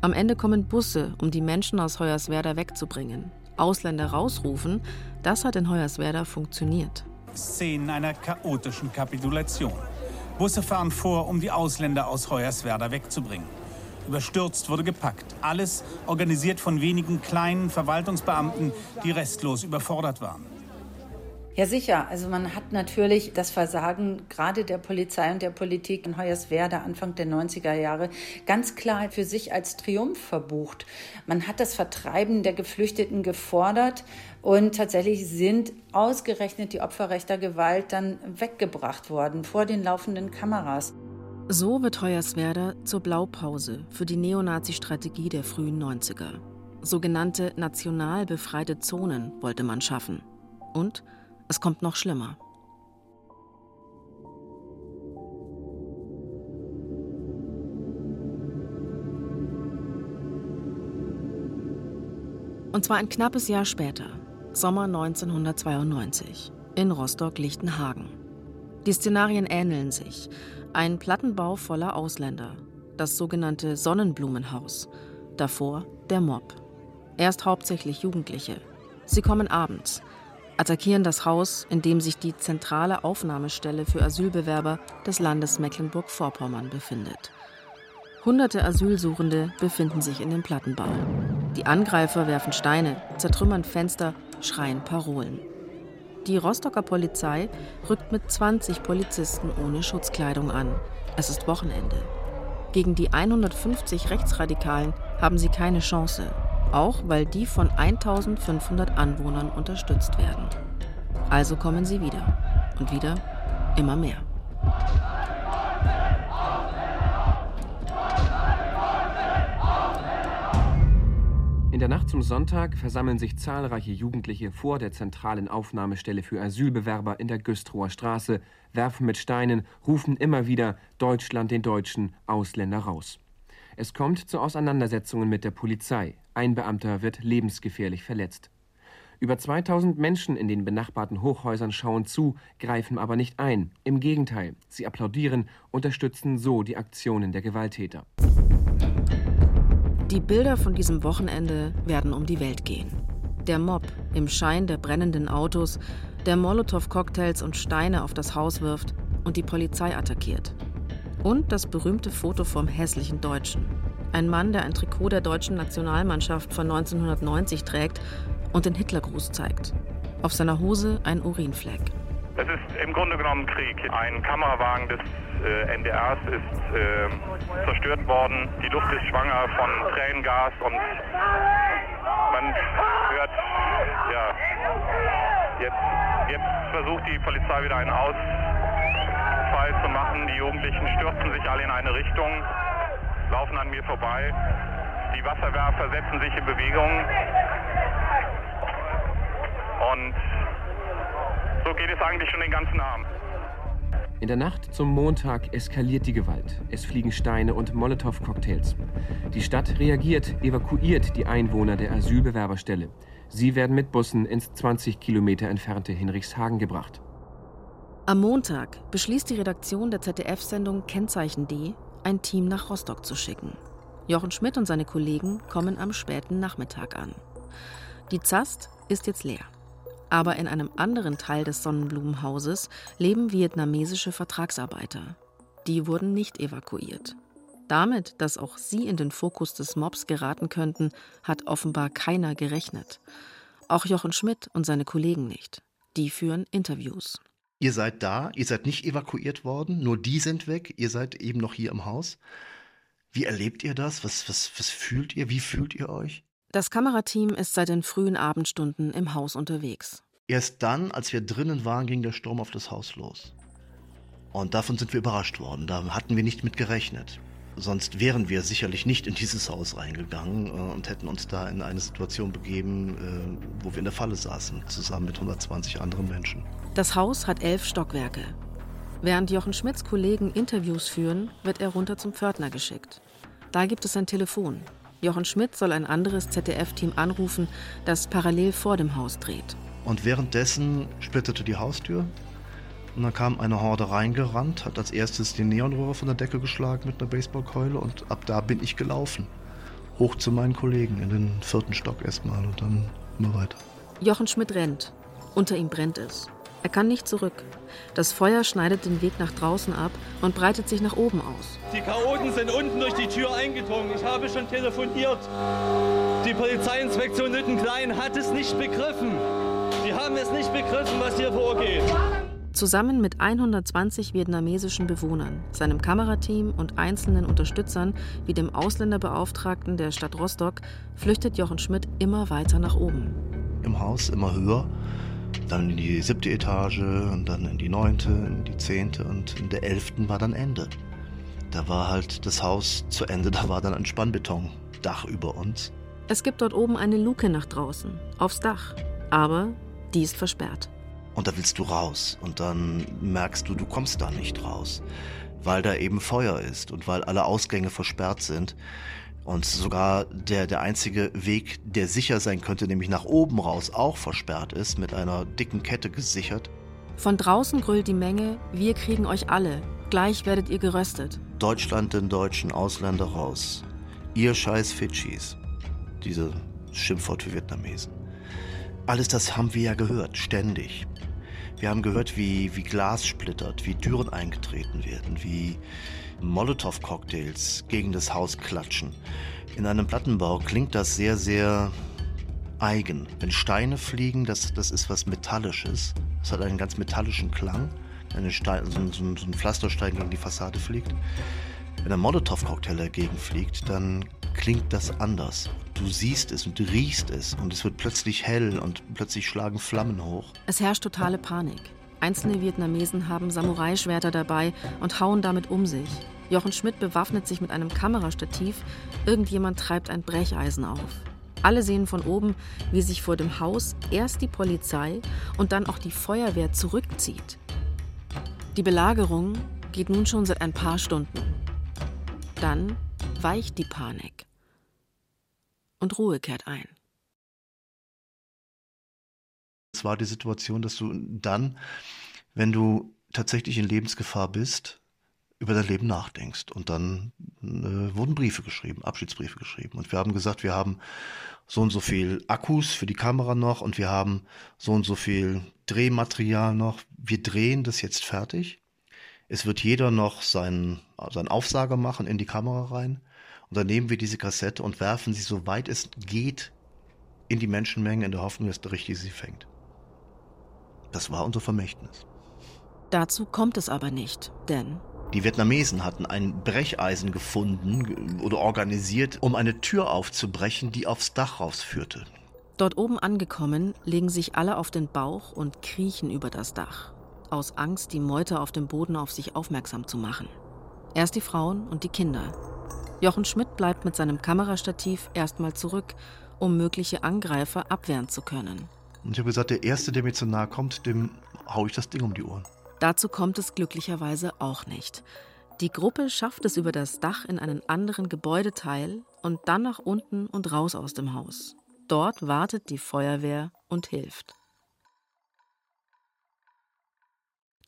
Am Ende kommen Busse, um die Menschen aus Hoyerswerda wegzubringen. Ausländer rausrufen, das hat in Hoyerswerda funktioniert.
Szenen einer chaotischen Kapitulation. Busse fahren vor, um die Ausländer aus Hoyerswerda wegzubringen. Überstürzt wurde gepackt. Alles organisiert von wenigen kleinen Verwaltungsbeamten, die restlos überfordert waren.
Ja, sicher. Also man hat natürlich das Versagen gerade der Polizei und der Politik in Hoyerswerda Anfang der 90er Jahre ganz klar für sich als Triumph verbucht. Man hat das Vertreiben der Geflüchteten gefordert und tatsächlich sind ausgerechnet die Opfer rechter Gewalt dann weggebracht worden vor den laufenden Kameras.
So wird Hoyerswerda zur Blaupause für die Neonazi-Strategie der frühen 90er. Sogenannte national befreite Zonen wollte man schaffen. Und es kommt noch schlimmer. Und zwar ein knappes Jahr später, Sommer 1992, in Rostock-Lichtenhagen. Die Szenarien ähneln sich. Ein Plattenbau voller Ausländer, das sogenannte Sonnenblumenhaus. Davor der Mob. Erst hauptsächlich Jugendliche. Sie kommen abends, attackieren das Haus, in dem sich die zentrale Aufnahmestelle für Asylbewerber des Landes Mecklenburg-Vorpommern befindet. Hunderte Asylsuchende befinden sich in dem Plattenbau. Die Angreifer werfen Steine, zertrümmern Fenster, schreien Parolen. Die Rostocker Polizei rückt mit 20 Polizisten ohne Schutzkleidung an. Es ist Wochenende. Gegen die 150 Rechtsradikalen haben sie keine Chance auch weil die von 1500 Anwohnern unterstützt werden. Also kommen sie wieder und wieder immer mehr.
In der Nacht zum Sonntag versammeln sich zahlreiche Jugendliche vor der zentralen Aufnahmestelle für Asylbewerber in der Güstrower Straße, werfen mit Steinen, rufen immer wieder Deutschland den Deutschen, Ausländer raus. Es kommt zu Auseinandersetzungen mit der Polizei. Ein Beamter wird lebensgefährlich verletzt. Über 2000 Menschen in den benachbarten Hochhäusern schauen zu, greifen aber nicht ein. Im Gegenteil, sie applaudieren, unterstützen so die Aktionen der Gewalttäter.
Die Bilder von diesem Wochenende werden um die Welt gehen. Der Mob im Schein der brennenden Autos, der Molotow-Cocktails und Steine auf das Haus wirft und die Polizei attackiert. Und das berühmte Foto vom hässlichen Deutschen. Ein Mann, der ein Trikot der deutschen Nationalmannschaft von 1990 trägt und den Hitlergruß zeigt. Auf seiner Hose ein Urinfleck.
Es ist im Grunde genommen Krieg. Ein Kamerawagen des äh, NDRs ist äh, zerstört worden. Die Luft ist schwanger von Tränengas und man hört, ja, jetzt, jetzt versucht die Polizei wieder einen Aus Fall zu machen. Die Jugendlichen stürzen sich alle in eine Richtung, laufen an mir vorbei. Die Wasserwerfer setzen sich in Bewegung. Und so geht es eigentlich schon den ganzen Abend.
In der Nacht zum Montag eskaliert die Gewalt. Es fliegen Steine und Molotow-Cocktails. Die Stadt reagiert, evakuiert die Einwohner der Asylbewerberstelle. Sie werden mit Bussen ins 20 Kilometer entfernte Hinrichshagen gebracht.
Am Montag beschließt die Redaktion der ZDF-Sendung Kennzeichen D, ein Team nach Rostock zu schicken. Jochen Schmidt und seine Kollegen kommen am späten Nachmittag an. Die Zast ist jetzt leer. Aber in einem anderen Teil des Sonnenblumenhauses leben vietnamesische Vertragsarbeiter. Die wurden nicht evakuiert. Damit, dass auch sie in den Fokus des Mobs geraten könnten, hat offenbar keiner gerechnet. Auch Jochen Schmidt und seine Kollegen nicht. Die führen Interviews.
Ihr seid da, ihr seid nicht evakuiert worden, nur die sind weg, ihr seid eben noch hier im Haus. Wie erlebt ihr das? Was, was, was fühlt ihr? Wie fühlt ihr euch?
Das Kamerateam ist seit den frühen Abendstunden im Haus unterwegs.
Erst dann, als wir drinnen waren, ging der Sturm auf das Haus los. Und davon sind wir überrascht worden. Da hatten wir nicht mit gerechnet. Sonst wären wir sicherlich nicht in dieses Haus reingegangen äh, und hätten uns da in eine Situation begeben, äh, wo wir in der Falle saßen, zusammen mit 120 anderen Menschen.
Das Haus hat elf Stockwerke. Während Jochen Schmidts Kollegen Interviews führen, wird er runter zum Pförtner geschickt. Da gibt es ein Telefon. Jochen Schmidt soll ein anderes ZDF-Team anrufen, das parallel vor dem Haus dreht.
Und währenddessen splitterte die Haustür. Und dann kam eine Horde reingerannt, hat als erstes den Neonrohrer von der Decke geschlagen mit einer Baseballkeule und ab da bin ich gelaufen. Hoch zu meinen Kollegen in den vierten Stock erstmal und dann immer weiter.
Jochen Schmidt rennt. Unter ihm brennt es. Er kann nicht zurück. Das Feuer schneidet den Weg nach draußen ab und breitet sich nach oben aus.
Die Chaoten sind unten durch die Tür eingedrungen. Ich habe schon telefoniert. Die Polizeiinspektion Lüttenklein hat es nicht begriffen. Die haben haben es nicht begriffen, was hier vorgeht.
Zusammen mit 120 vietnamesischen Bewohnern, seinem Kamerateam und einzelnen Unterstützern wie dem Ausländerbeauftragten der Stadt Rostock flüchtet Jochen Schmidt immer weiter nach oben.
Im Haus immer höher, dann in die siebte Etage und dann in die neunte, in die zehnte und in der elften war dann Ende. Da war halt das Haus zu Ende, da war dann ein Spannbetondach über uns.
Es gibt dort oben eine Luke nach draußen, aufs Dach, aber die ist versperrt.
Und da willst du raus. Und dann merkst du, du kommst da nicht raus. Weil da eben Feuer ist und weil alle Ausgänge versperrt sind. Und sogar der, der einzige Weg, der sicher sein könnte, nämlich nach oben raus, auch versperrt ist, mit einer dicken Kette gesichert.
Von draußen grüllt die Menge, wir kriegen euch alle. Gleich werdet ihr geröstet.
Deutschland den deutschen Ausländer raus. Ihr scheiß Fidschis. Diese Schimpfwort für Vietnamesen. Alles das haben wir ja gehört, ständig. Wir haben gehört, wie, wie Glas splittert, wie Türen eingetreten werden, wie Molotow-Cocktails gegen das Haus klatschen. In einem Plattenbau klingt das sehr, sehr eigen. Wenn Steine fliegen, das, das ist was Metallisches. Das hat einen ganz metallischen Klang. Eine Stein, so, so, so ein Pflasterstein gegen die Fassade fliegt. Wenn ein Molotow-Cocktail dagegen fliegt, dann klingt das anders. Du siehst es und du riechst es und es wird plötzlich hell und plötzlich schlagen Flammen hoch.
Es herrscht totale Panik. Einzelne Vietnamesen haben Samurai-Schwerter dabei und hauen damit um sich. Jochen Schmidt bewaffnet sich mit einem Kamerastativ. Irgendjemand treibt ein Brecheisen auf. Alle sehen von oben, wie sich vor dem Haus erst die Polizei und dann auch die Feuerwehr zurückzieht. Die Belagerung geht nun schon seit ein paar Stunden. Dann weicht die Panik und Ruhe kehrt ein.
War die Situation, dass du dann, wenn du tatsächlich in Lebensgefahr bist, über dein Leben nachdenkst. Und dann äh, wurden Briefe geschrieben, Abschiedsbriefe geschrieben. Und wir haben gesagt, wir haben so und so viel Akkus für die Kamera noch und wir haben so und so viel Drehmaterial noch. Wir drehen das jetzt fertig. Es wird jeder noch seinen, seinen Aufsager machen in die Kamera rein. Und dann nehmen wir diese Kassette und werfen sie, so weit es geht, in die Menschenmenge in der Hoffnung, dass der Richtige sie fängt. Das war unser Vermächtnis.
Dazu kommt es aber nicht, denn
die Vietnamesen hatten ein Brecheisen gefunden oder organisiert, um eine Tür aufzubrechen, die aufs Dach rausführte.
Dort oben angekommen, legen sich alle auf den Bauch und kriechen über das Dach, aus Angst, die Meute auf dem Boden auf sich aufmerksam zu machen. Erst die Frauen und die Kinder, Jochen Schmidt bleibt mit seinem Kamerastativ erstmal zurück, um mögliche Angreifer abwehren zu können.
Und ich habe gesagt, der Erste, der mir zu nahe kommt, dem haue ich das Ding um die Ohren.
Dazu kommt es glücklicherweise auch nicht. Die Gruppe schafft es über das Dach in einen anderen Gebäudeteil und dann nach unten und raus aus dem Haus. Dort wartet die Feuerwehr und hilft.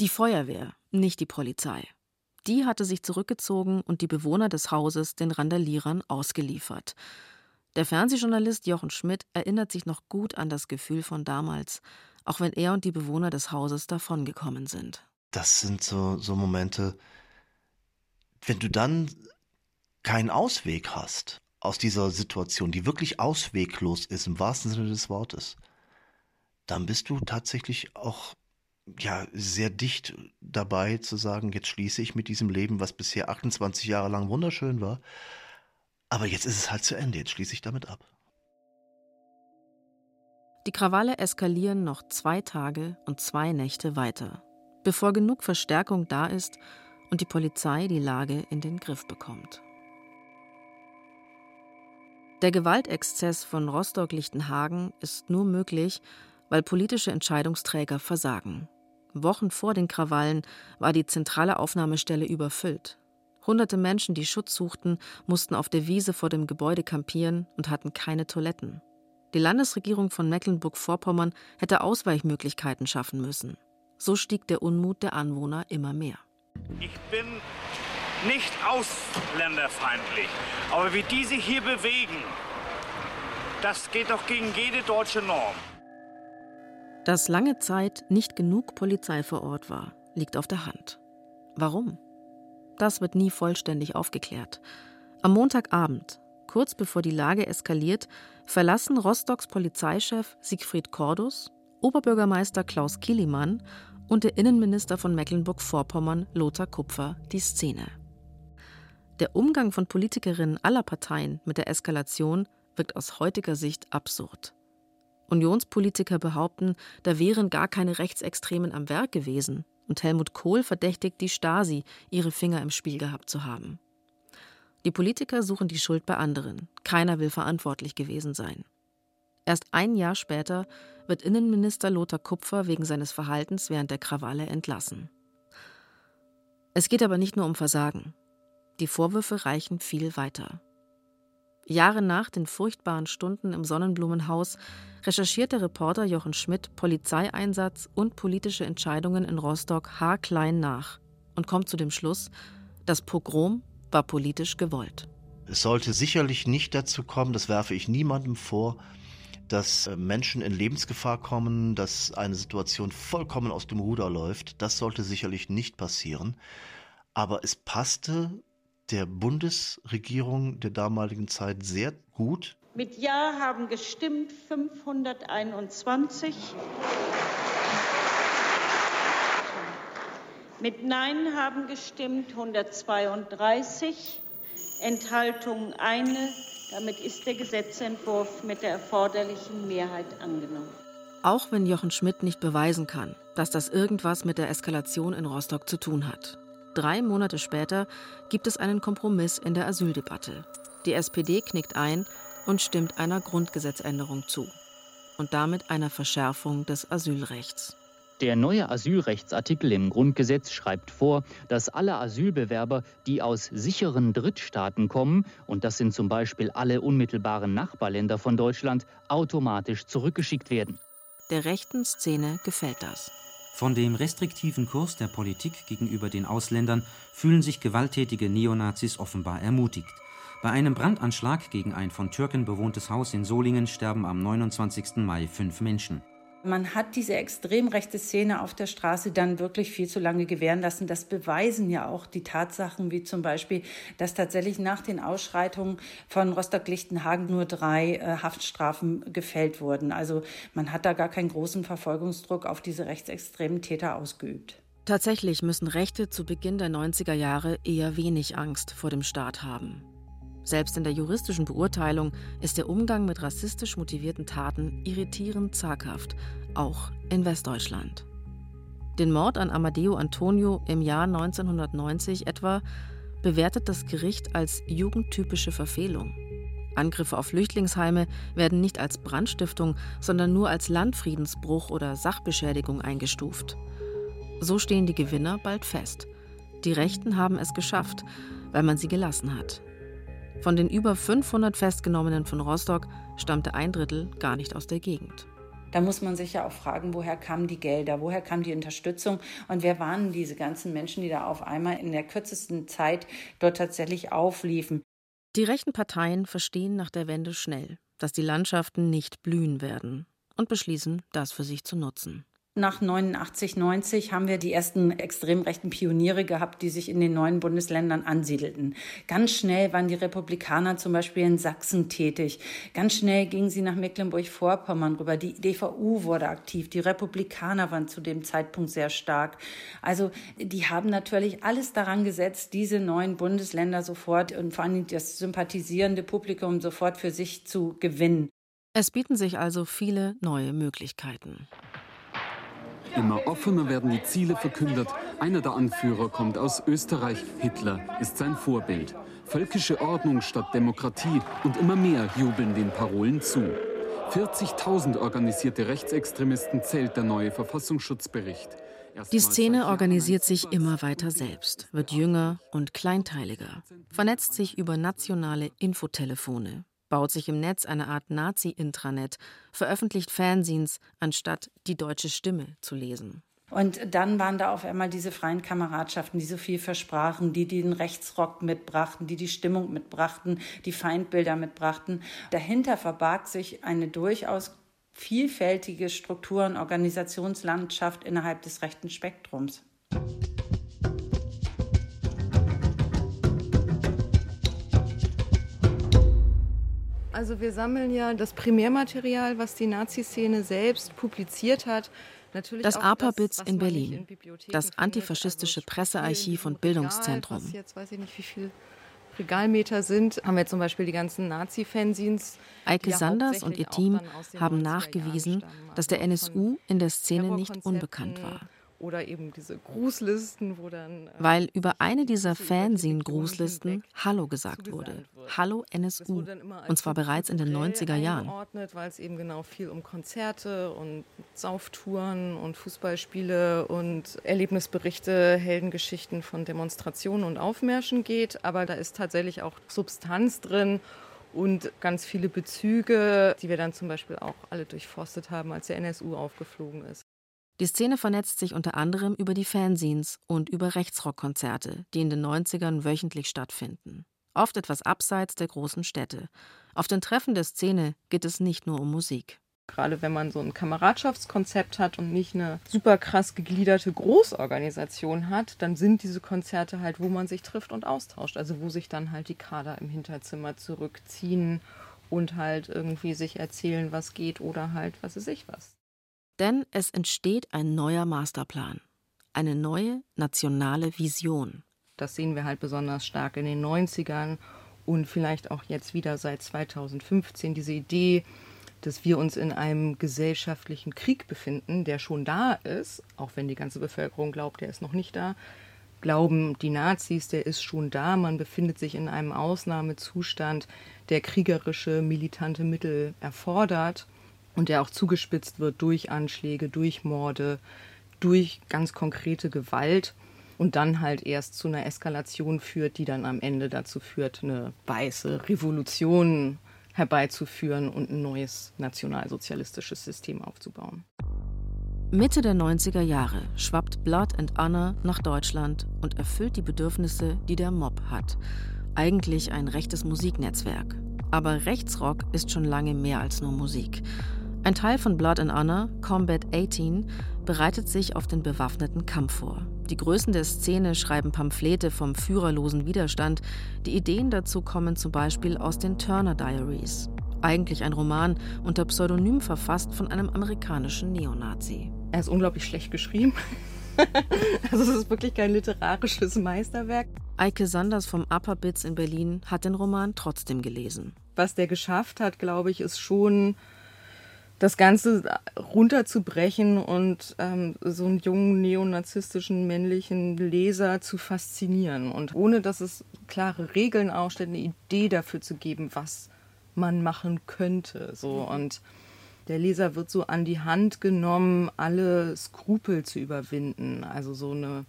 Die Feuerwehr, nicht die Polizei. Die hatte sich zurückgezogen und die Bewohner des Hauses den Randalierern ausgeliefert. Der Fernsehjournalist Jochen Schmidt erinnert sich noch gut an das Gefühl von damals, auch wenn er und die Bewohner des Hauses davongekommen sind.
Das sind so, so Momente, wenn du dann keinen Ausweg hast aus dieser Situation, die wirklich ausweglos ist im wahrsten Sinne des Wortes, dann bist du tatsächlich auch ja, sehr dicht dabei zu sagen, jetzt schließe ich mit diesem Leben, was bisher 28 Jahre lang wunderschön war. Aber jetzt ist es halt zu Ende, jetzt schließe ich damit ab.
Die Krawalle eskalieren noch zwei Tage und zwei Nächte weiter, bevor genug Verstärkung da ist und die Polizei die Lage in den Griff bekommt. Der Gewaltexzess von Rostock-Lichtenhagen ist nur möglich, weil politische Entscheidungsträger versagen. Wochen vor den Krawallen war die zentrale Aufnahmestelle überfüllt. Hunderte Menschen, die Schutz suchten, mussten auf der Wiese vor dem Gebäude kampieren und hatten keine Toiletten. Die Landesregierung von Mecklenburg-Vorpommern hätte Ausweichmöglichkeiten schaffen müssen. So stieg der Unmut der Anwohner immer mehr.
Ich bin nicht ausländerfeindlich, aber wie die sich hier bewegen, das geht doch gegen jede deutsche Norm.
Dass lange Zeit nicht genug Polizei vor Ort war, liegt auf der Hand. Warum? Das wird nie vollständig aufgeklärt. Am Montagabend, kurz bevor die Lage eskaliert, verlassen Rostocks Polizeichef Siegfried Cordus Oberbürgermeister Klaus Kilimann und der Innenminister von Mecklenburg-Vorpommern Lothar Kupfer die Szene. Der Umgang von Politikerinnen aller Parteien mit der Eskalation wirkt aus heutiger Sicht absurd. Unionspolitiker behaupten, da wären gar keine Rechtsextremen am Werk gewesen, und Helmut Kohl verdächtigt die Stasi, ihre Finger im Spiel gehabt zu haben. Die Politiker suchen die Schuld bei anderen. Keiner will verantwortlich gewesen sein. Erst ein Jahr später wird Innenminister Lothar Kupfer wegen seines Verhaltens während der Krawalle entlassen. Es geht aber nicht nur um Versagen. Die Vorwürfe reichen viel weiter. Jahre nach den furchtbaren Stunden im Sonnenblumenhaus recherchiert der Reporter Jochen Schmidt Polizeieinsatz und politische Entscheidungen in Rostock haarklein nach und kommt zu dem Schluss, das Pogrom war politisch gewollt.
Es sollte sicherlich nicht dazu kommen, das werfe ich niemandem vor, dass äh, Menschen in Lebensgefahr kommen, dass eine Situation vollkommen aus dem Ruder läuft. Das sollte sicherlich nicht passieren. Aber es passte der Bundesregierung der damaligen Zeit sehr gut.
Mit Ja haben gestimmt 521. Mit Nein haben gestimmt 132. Enthaltung eine. Damit ist der Gesetzentwurf mit der erforderlichen Mehrheit angenommen.
Auch wenn Jochen Schmidt nicht beweisen kann, dass das irgendwas mit der Eskalation in Rostock zu tun hat. Drei Monate später gibt es einen Kompromiss in der Asyldebatte. Die SPD knickt ein und stimmt einer Grundgesetzänderung zu und damit einer Verschärfung des Asylrechts.
Der neue Asylrechtsartikel im Grundgesetz schreibt vor, dass alle Asylbewerber, die aus sicheren Drittstaaten kommen, und das sind zum Beispiel alle unmittelbaren Nachbarländer von Deutschland, automatisch zurückgeschickt werden.
Der rechten Szene gefällt das.
Von dem restriktiven Kurs der Politik gegenüber den Ausländern fühlen sich gewalttätige Neonazis offenbar ermutigt. Bei einem Brandanschlag gegen ein von Türken bewohntes Haus in Solingen sterben am 29. Mai fünf Menschen.
Man hat diese extrem rechte Szene auf der Straße dann wirklich viel zu lange gewähren lassen. Das beweisen ja auch die Tatsachen, wie zum Beispiel, dass tatsächlich nach den Ausschreitungen von Rostock-Lichtenhagen nur drei äh, Haftstrafen gefällt wurden. Also man hat da gar keinen großen Verfolgungsdruck auf diese rechtsextremen Täter ausgeübt.
Tatsächlich müssen Rechte zu Beginn der 90er Jahre eher wenig Angst vor dem Staat haben. Selbst in der juristischen Beurteilung ist der Umgang mit rassistisch motivierten Taten irritierend zaghaft, auch in Westdeutschland. Den Mord an Amadeo Antonio im Jahr 1990 etwa bewertet das Gericht als jugendtypische Verfehlung. Angriffe auf Flüchtlingsheime werden nicht als Brandstiftung, sondern nur als Landfriedensbruch oder Sachbeschädigung eingestuft. So stehen die Gewinner bald fest. Die Rechten haben es geschafft, weil man sie gelassen hat. Von den über 500 Festgenommenen von Rostock stammte ein Drittel gar nicht aus der Gegend.
Da muss man sich ja auch fragen, woher kamen die Gelder, woher kam die Unterstützung und wer waren diese ganzen Menschen, die da auf einmal in der kürzesten Zeit dort tatsächlich aufliefen.
Die rechten Parteien verstehen nach der Wende schnell, dass die Landschaften nicht blühen werden und beschließen, das für sich zu nutzen.
Nach 89, 90 haben wir die ersten extrem rechten Pioniere gehabt, die sich in den neuen Bundesländern ansiedelten. Ganz schnell waren die Republikaner zum Beispiel in Sachsen tätig. Ganz schnell gingen sie nach Mecklenburg-Vorpommern rüber. Die DVU wurde aktiv. Die Republikaner waren zu dem Zeitpunkt sehr stark. Also die haben natürlich alles daran gesetzt, diese neuen Bundesländer sofort und vor allem das sympathisierende Publikum sofort für sich zu gewinnen.
Es bieten sich also viele neue Möglichkeiten.
Immer offener werden die Ziele verkündet. Einer der Anführer kommt aus Österreich. Hitler ist sein Vorbild. Völkische Ordnung statt Demokratie und immer mehr jubeln den Parolen zu. 40.000 organisierte Rechtsextremisten zählt der neue Verfassungsschutzbericht.
Die Szene organisiert sich immer weiter selbst, wird jünger und kleinteiliger, vernetzt sich über nationale Infotelefone, baut sich im Netz eine Art Nazi-Intranet, veröffentlicht Fanzines, anstatt die deutsche Stimme zu lesen.
Und dann waren da auf einmal diese freien Kameradschaften, die so viel versprachen, die den Rechtsrock mitbrachten, die die Stimmung mitbrachten, die Feindbilder mitbrachten. Dahinter verbarg sich eine durchaus vielfältige Struktur- und Organisationslandschaft innerhalb des rechten Spektrums.
Also wir sammeln ja das Primärmaterial, was die Nazi-Szene selbst publiziert hat.
Natürlich das APA-BITS in Berlin, in das antifaschistische also Pressearchiv und Bildungszentrum.
Was jetzt weiß ich nicht, wie viel Regalmeter sind, haben wir zum Beispiel die ganzen Nazi-Fanzines.
Eike Sanders und ihr Team haben nachgewiesen, dass der NSU in der Szene nicht unbekannt war
oder eben diese Grußlisten, wo dann.
Äh, Weil über eine dieser Fanzine-Grußlisten Hallo gesagt wurde. Hallo NSU. Und zwar bereits in den 90er Jahren.
Weil es eben genau viel um Konzerte und Sauftouren und Fußballspiele und Erlebnisberichte, Heldengeschichten von Demonstrationen und Aufmärschen geht. Aber da ist tatsächlich auch Substanz drin und ganz viele Bezüge, die wir dann zum Beispiel auch alle durchforstet haben, als der NSU aufgeflogen ist.
Die Szene vernetzt sich unter anderem über die Fanzines und über Rechtsrockkonzerte, die in den 90ern wöchentlich stattfinden. Oft etwas abseits der großen Städte. Auf den Treffen der Szene geht es nicht nur um Musik.
Gerade wenn man so ein Kameradschaftskonzept hat und nicht eine super krass gegliederte Großorganisation hat, dann sind diese Konzerte halt, wo man sich trifft und austauscht. Also wo sich dann halt die Kader im Hinterzimmer zurückziehen und halt irgendwie sich erzählen, was geht oder halt was ist ich was.
Denn es entsteht ein neuer Masterplan, eine neue nationale Vision.
Das sehen wir halt besonders stark in den 90ern und vielleicht auch jetzt wieder seit 2015 diese Idee, dass wir uns in einem gesellschaftlichen Krieg befinden, der schon da ist, auch wenn die ganze Bevölkerung glaubt, der ist noch nicht da. Glauben die Nazis, der ist schon da. Man befindet sich in einem Ausnahmezustand, der kriegerische, militante Mittel erfordert und der auch zugespitzt wird durch Anschläge, durch Morde, durch ganz konkrete Gewalt und dann halt erst zu einer Eskalation führt, die dann am Ende dazu führt, eine weiße Revolution herbeizuführen und ein neues nationalsozialistisches System aufzubauen.
Mitte der 90er Jahre schwappt Blood and Honor nach Deutschland und erfüllt die Bedürfnisse, die der Mob hat. Eigentlich ein rechtes Musiknetzwerk. Aber Rechtsrock ist schon lange mehr als nur Musik. Ein Teil von Blood and Honor, Combat 18, bereitet sich auf den bewaffneten Kampf vor. Die Größen der Szene schreiben Pamphlete vom führerlosen Widerstand. Die Ideen dazu kommen zum Beispiel aus den Turner Diaries. Eigentlich ein Roman unter Pseudonym verfasst von einem amerikanischen Neonazi.
Er ist unglaublich schlecht geschrieben. also es ist wirklich kein literarisches Meisterwerk.
Eike Sanders vom Upper Bits in Berlin hat den Roman trotzdem gelesen.
Was der geschafft hat, glaube ich, ist schon das Ganze runterzubrechen und ähm, so einen jungen neonazistischen männlichen Leser zu faszinieren. Und ohne dass es klare Regeln aufstellt, eine Idee dafür zu geben, was man machen könnte. So. Mhm. Und der Leser wird so an die Hand genommen, alle Skrupel zu überwinden. Also so eine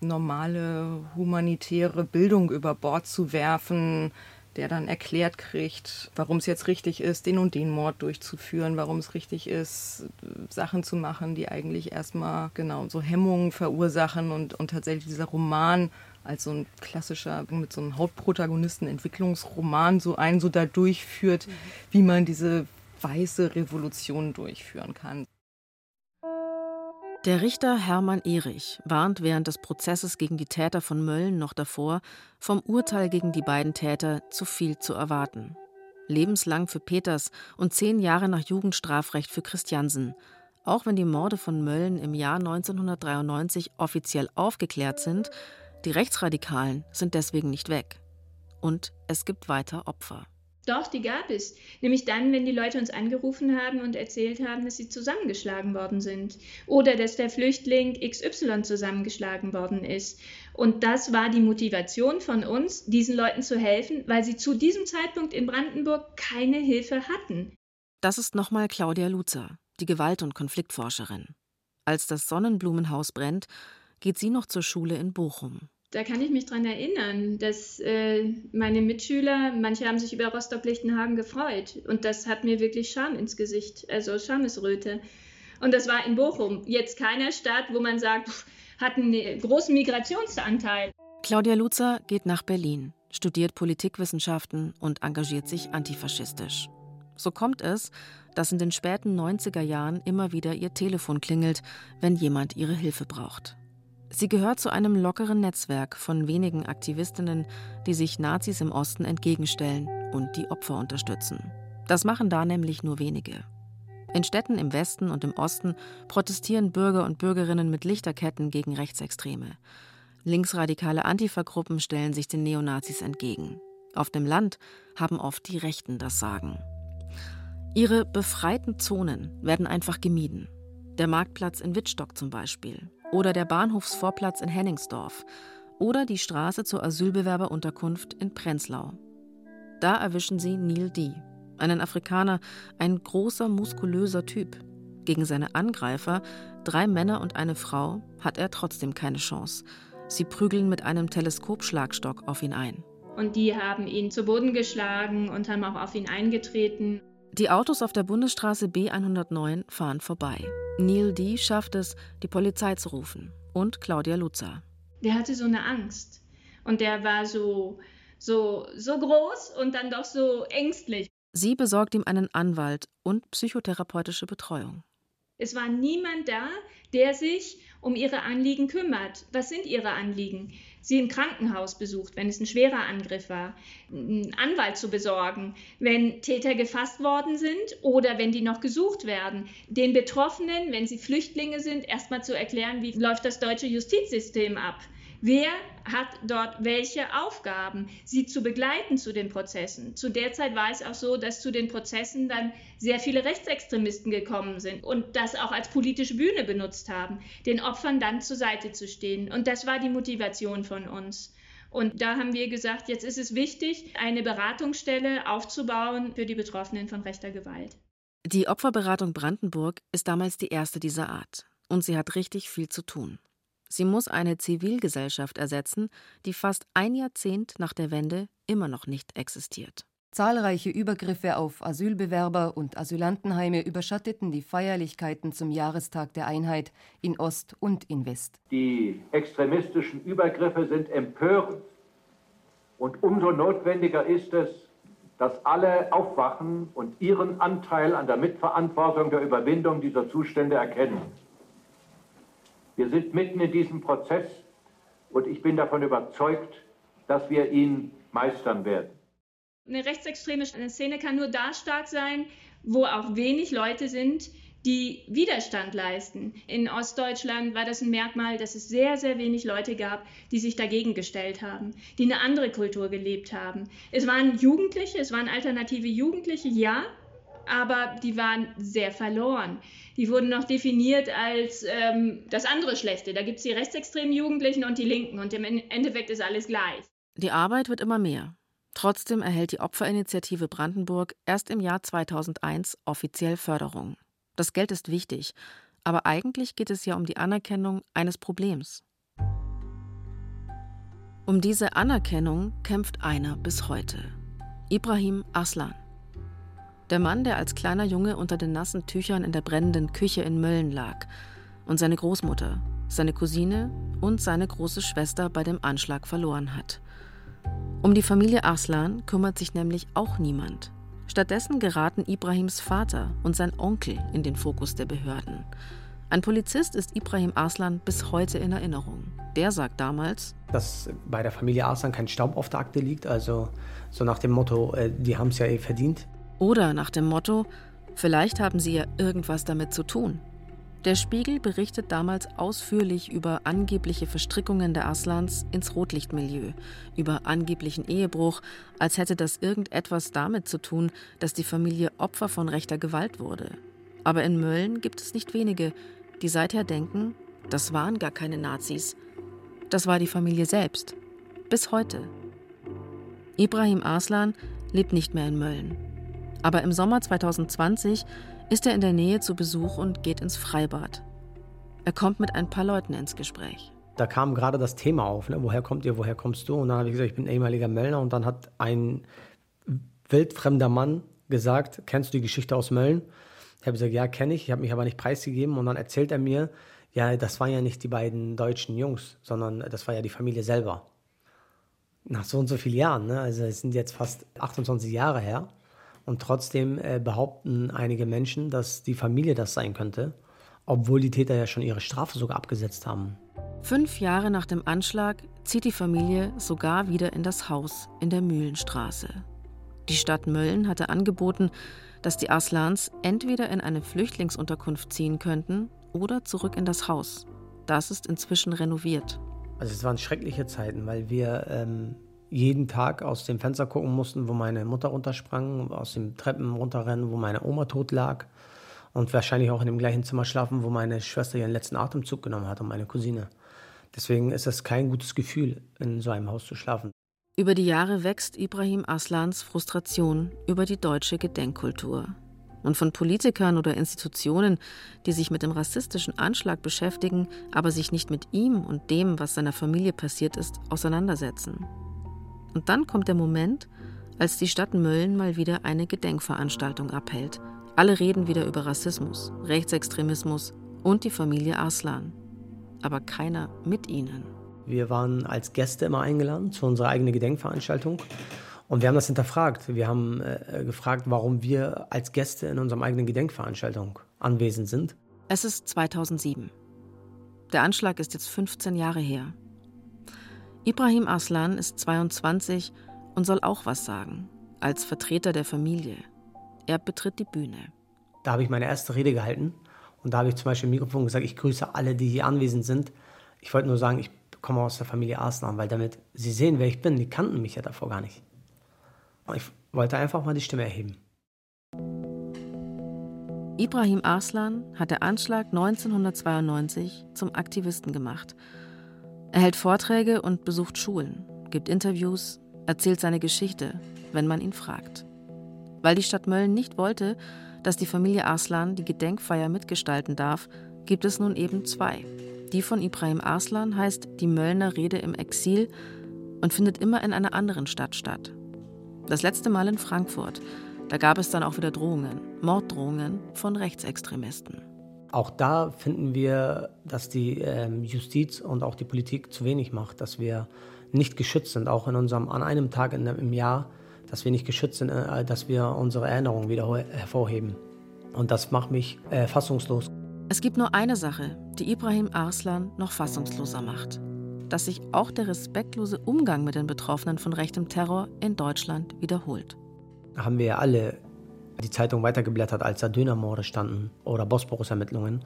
normale humanitäre Bildung über Bord zu werfen, der dann erklärt kriegt, warum es jetzt richtig ist, den und den Mord durchzuführen, warum es richtig ist, Sachen zu machen, die eigentlich erstmal genau so Hemmungen verursachen und, und tatsächlich dieser Roman als so ein klassischer, mit so einem Hauptprotagonisten Entwicklungsroman so einen so da durchführt, mhm. wie man diese weiße Revolution durchführen kann.
Der Richter Hermann Erich warnt während des Prozesses gegen die Täter von Mölln noch davor, vom Urteil gegen die beiden Täter zu viel zu erwarten. Lebenslang für Peters und zehn Jahre nach Jugendstrafrecht für Christiansen. Auch wenn die Morde von Mölln im Jahr 1993 offiziell aufgeklärt sind, die Rechtsradikalen sind deswegen nicht weg. Und es gibt weiter Opfer.
Doch, die gab es. Nämlich dann, wenn die Leute uns angerufen haben und erzählt haben, dass sie zusammengeschlagen worden sind. Oder dass der Flüchtling XY zusammengeschlagen worden ist. Und das war die Motivation von uns, diesen Leuten zu helfen, weil sie zu diesem Zeitpunkt in Brandenburg keine Hilfe hatten.
Das ist nochmal Claudia Luzer, die Gewalt- und Konfliktforscherin. Als das Sonnenblumenhaus brennt, geht sie noch zur Schule in Bochum
da kann ich mich dran erinnern, dass äh, meine Mitschüler, manche haben sich über Rostock-Lichtenhagen gefreut. Und das hat mir wirklich Scham ins Gesicht, also Schamesröte. Und das war in Bochum. Jetzt keine Stadt, wo man sagt, hat einen großen Migrationsanteil.
Claudia Luzer geht nach Berlin, studiert Politikwissenschaften und engagiert sich antifaschistisch. So kommt es, dass in den späten 90er Jahren immer wieder ihr Telefon klingelt, wenn jemand ihre Hilfe braucht. Sie gehört zu einem lockeren Netzwerk von wenigen Aktivistinnen, die sich Nazis im Osten entgegenstellen und die Opfer unterstützen. Das machen da nämlich nur wenige. In Städten im Westen und im Osten protestieren Bürger und Bürgerinnen mit Lichterketten gegen Rechtsextreme. Linksradikale Antifa-Gruppen stellen sich den Neonazis entgegen. Auf dem Land haben oft die Rechten das Sagen. Ihre befreiten Zonen werden einfach gemieden. Der Marktplatz in Wittstock zum Beispiel. Oder der Bahnhofsvorplatz in Henningsdorf. Oder die Straße zur Asylbewerberunterkunft in Prenzlau. Da erwischen sie Neil D., einen Afrikaner, ein großer, muskulöser Typ. Gegen seine Angreifer, drei Männer und eine Frau, hat er trotzdem keine Chance. Sie prügeln mit einem Teleskopschlagstock auf ihn ein.
Und die haben ihn zu Boden geschlagen und haben auch auf ihn eingetreten.
Die Autos auf der Bundesstraße B109 fahren vorbei. Neil D. schafft es, die Polizei zu rufen. Und Claudia Lutzer.
Der hatte so eine Angst. Und der war so, so, so groß und dann doch so ängstlich.
Sie besorgt ihm einen Anwalt und psychotherapeutische Betreuung.
Es war niemand da, der sich um ihre Anliegen kümmert. Was sind ihre Anliegen? Sie im Krankenhaus besucht, wenn es ein schwerer Angriff war, einen Anwalt zu besorgen, wenn Täter gefasst worden sind oder wenn die noch gesucht werden. Den Betroffenen, wenn sie Flüchtlinge sind, erstmal zu erklären, wie läuft das deutsche Justizsystem ab. Wer hat dort welche Aufgaben, sie zu begleiten zu den Prozessen? Zu der Zeit war es auch so, dass zu den Prozessen dann sehr viele Rechtsextremisten gekommen sind und das auch als politische Bühne benutzt haben, den Opfern dann zur Seite zu stehen. Und das war die Motivation von uns. Und da haben wir gesagt, jetzt ist es wichtig, eine Beratungsstelle aufzubauen für die Betroffenen von rechter Gewalt.
Die Opferberatung Brandenburg ist damals die erste dieser Art. Und sie hat richtig viel zu tun. Sie muss eine Zivilgesellschaft ersetzen, die fast ein Jahrzehnt nach der Wende immer noch nicht existiert.
Zahlreiche Übergriffe auf Asylbewerber und Asylantenheime überschatteten die Feierlichkeiten zum Jahrestag der Einheit in Ost und in West.
Die extremistischen Übergriffe sind empörend. Und umso notwendiger ist es, dass alle aufwachen und ihren Anteil an der Mitverantwortung der Überwindung dieser Zustände erkennen. Wir sind mitten in diesem Prozess und ich bin davon überzeugt, dass wir ihn meistern werden.
Eine rechtsextreme Szene kann nur da stark sein, wo auch wenig Leute sind, die Widerstand leisten. In Ostdeutschland war das ein Merkmal, dass es sehr, sehr wenig Leute gab, die sich dagegen gestellt haben, die eine andere Kultur gelebt haben. Es waren Jugendliche, es waren alternative Jugendliche, ja, aber die waren sehr verloren. Die wurden noch definiert als ähm, das andere Schlechte. Da gibt es die rechtsextremen Jugendlichen und die Linken und im Endeffekt ist alles gleich.
Die Arbeit wird immer mehr. Trotzdem erhält die Opferinitiative Brandenburg erst im Jahr 2001 offiziell Förderung. Das Geld ist wichtig, aber eigentlich geht es ja um die Anerkennung eines Problems. Um diese Anerkennung kämpft einer bis heute. Ibrahim Aslan. Der Mann, der als kleiner Junge unter den nassen Tüchern in der brennenden Küche in Mölln lag. Und seine Großmutter, seine Cousine und seine große Schwester bei dem Anschlag verloren hat. Um die Familie Arslan kümmert sich nämlich auch niemand. Stattdessen geraten Ibrahims Vater und sein Onkel in den Fokus der Behörden. Ein Polizist ist Ibrahim Arslan bis heute in Erinnerung. Der sagt damals,
dass bei der Familie Arslan kein Staub auf der Akte liegt, also so nach dem Motto, äh, die haben es ja eh verdient.
Oder nach dem Motto, vielleicht haben sie ja irgendwas damit zu tun. Der Spiegel berichtet damals ausführlich über angebliche Verstrickungen der Aslans ins Rotlichtmilieu, über angeblichen Ehebruch, als hätte das irgendetwas damit zu tun, dass die Familie Opfer von rechter Gewalt wurde. Aber in Mölln gibt es nicht wenige, die seither denken, das waren gar keine Nazis. Das war die Familie selbst. Bis heute. Ibrahim Arslan lebt nicht mehr in Mölln. Aber im Sommer 2020 ist er in der Nähe zu Besuch und geht ins Freibad. Er kommt mit ein paar Leuten ins Gespräch.
Da kam gerade das Thema auf, ne? woher kommt ihr, woher kommst du? Und dann habe ich gesagt, ich bin ehemaliger Möllner. Und dann hat ein wildfremder Mann gesagt, kennst du die Geschichte aus Mölln? Ich habe gesagt, ja, kenne ich. Ich habe mich aber nicht preisgegeben. Und dann erzählt er mir, ja, das waren ja nicht die beiden deutschen Jungs, sondern das war ja die Familie selber. Nach so und so vielen Jahren, ne? also es sind jetzt fast 28 Jahre her. Und trotzdem äh, behaupten einige Menschen, dass die Familie das sein könnte, obwohl die Täter ja schon ihre Strafe sogar abgesetzt haben.
Fünf Jahre nach dem Anschlag zieht die Familie sogar wieder in das Haus in der Mühlenstraße. Die Stadt Mölln hatte angeboten, dass die Aslans entweder in eine Flüchtlingsunterkunft ziehen könnten oder zurück in das Haus. Das ist inzwischen renoviert.
Also es waren schreckliche Zeiten, weil wir ähm, jeden Tag aus dem Fenster gucken mussten, wo meine Mutter runtersprang, aus den Treppen runterrennen, wo meine Oma tot lag und wahrscheinlich auch in dem gleichen Zimmer schlafen, wo meine Schwester ihren letzten Atemzug genommen hat und meine Cousine. Deswegen ist es kein gutes Gefühl, in so einem Haus zu schlafen.
Über die Jahre wächst Ibrahim Aslans Frustration über die deutsche Gedenkkultur. Und von Politikern oder Institutionen, die sich mit dem rassistischen Anschlag beschäftigen, aber sich nicht mit ihm und dem, was seiner Familie passiert ist, auseinandersetzen. Und dann kommt der Moment, als die Stadt Mölln mal wieder eine Gedenkveranstaltung abhält. Alle reden wieder über Rassismus, Rechtsextremismus und die Familie Arslan. Aber keiner mit ihnen.
Wir waren als Gäste immer eingeladen zu unserer eigenen Gedenkveranstaltung. Und wir haben das hinterfragt. Wir haben äh, gefragt, warum wir als Gäste in unserem eigenen Gedenkveranstaltung anwesend sind.
Es ist 2007. Der Anschlag ist jetzt 15 Jahre her. Ibrahim Aslan ist 22 und soll auch was sagen, als Vertreter der Familie. Er betritt die Bühne.
Da habe ich meine erste Rede gehalten und da habe ich zum Beispiel im Mikrofon gesagt, ich grüße alle, die hier anwesend sind. Ich wollte nur sagen, ich komme aus der Familie Aslan, weil damit sie sehen, wer ich bin. Die kannten mich ja davor gar nicht. Und ich wollte einfach mal die Stimme erheben.
Ibrahim Arslan hat der Anschlag 1992 zum Aktivisten gemacht – er hält Vorträge und besucht Schulen, gibt Interviews, erzählt seine Geschichte, wenn man ihn fragt. Weil die Stadt Mölln nicht wollte, dass die Familie Arslan die Gedenkfeier mitgestalten darf, gibt es nun eben zwei. Die von Ibrahim Arslan heißt Die Möllner Rede im Exil und findet immer in einer anderen Stadt statt. Das letzte Mal in Frankfurt. Da gab es dann auch wieder Drohungen, Morddrohungen von Rechtsextremisten.
Auch da finden wir, dass die ähm, Justiz und auch die Politik zu wenig macht, dass wir nicht geschützt sind, auch in unserem, an einem Tag im Jahr, dass wir nicht geschützt sind, äh, dass wir unsere Erinnerungen wieder hervorheben. Und das macht mich äh, fassungslos.
Es gibt nur eine Sache, die Ibrahim Arslan noch fassungsloser macht. Dass sich auch der respektlose Umgang mit den Betroffenen von rechtem Terror in Deutschland wiederholt.
Haben wir alle die Zeitung weitergeblättert, als da Dönermorde standen oder Bosporus-Ermittlungen.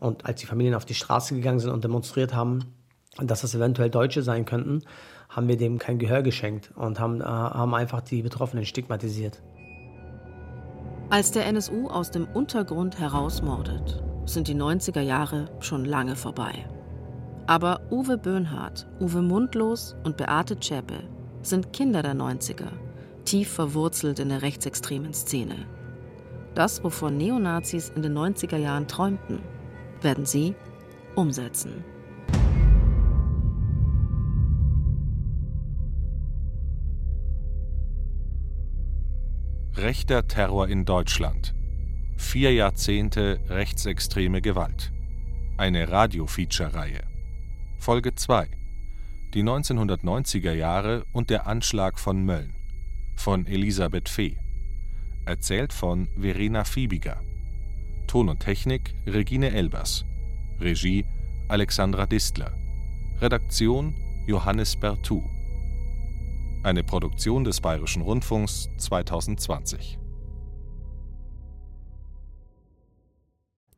Und als die Familien auf die Straße gegangen sind und demonstriert haben, dass das eventuell Deutsche sein könnten, haben wir dem kein Gehör geschenkt und haben, äh, haben einfach die Betroffenen stigmatisiert.
Als der NSU aus dem Untergrund herausmordet, sind die 90er Jahre schon lange vorbei. Aber Uwe Böhnhardt, Uwe Mundlos und Beate Zschäpe sind Kinder der 90er tief verwurzelt in der rechtsextremen Szene. Das, wovon Neonazis in den 90er Jahren träumten, werden sie umsetzen.
Rechter Terror in Deutschland. Vier Jahrzehnte rechtsextreme Gewalt. Eine Radio-Feature-Reihe. Folge 2. Die 1990er Jahre und der Anschlag von Mölln von Elisabeth Fee. Erzählt von Verena Fiebiger. Ton und Technik Regine Elbers. Regie Alexandra Distler. Redaktion Johannes Bertou. Eine Produktion des Bayerischen Rundfunks 2020.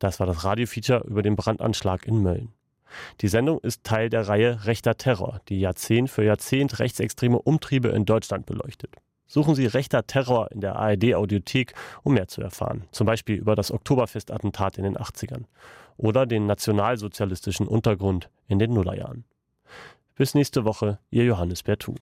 Das war das Radiofeature über den Brandanschlag in Mölln. Die Sendung ist Teil der Reihe Rechter Terror, die Jahrzehnt für Jahrzehnt rechtsextreme Umtriebe in Deutschland beleuchtet. Suchen Sie rechter Terror in der ARD-Audiothek, um mehr zu erfahren. Zum Beispiel über das Oktoberfestattentat in den 80ern oder den nationalsozialistischen Untergrund in den Nullerjahren. Bis nächste Woche, Ihr Johannes Bertou.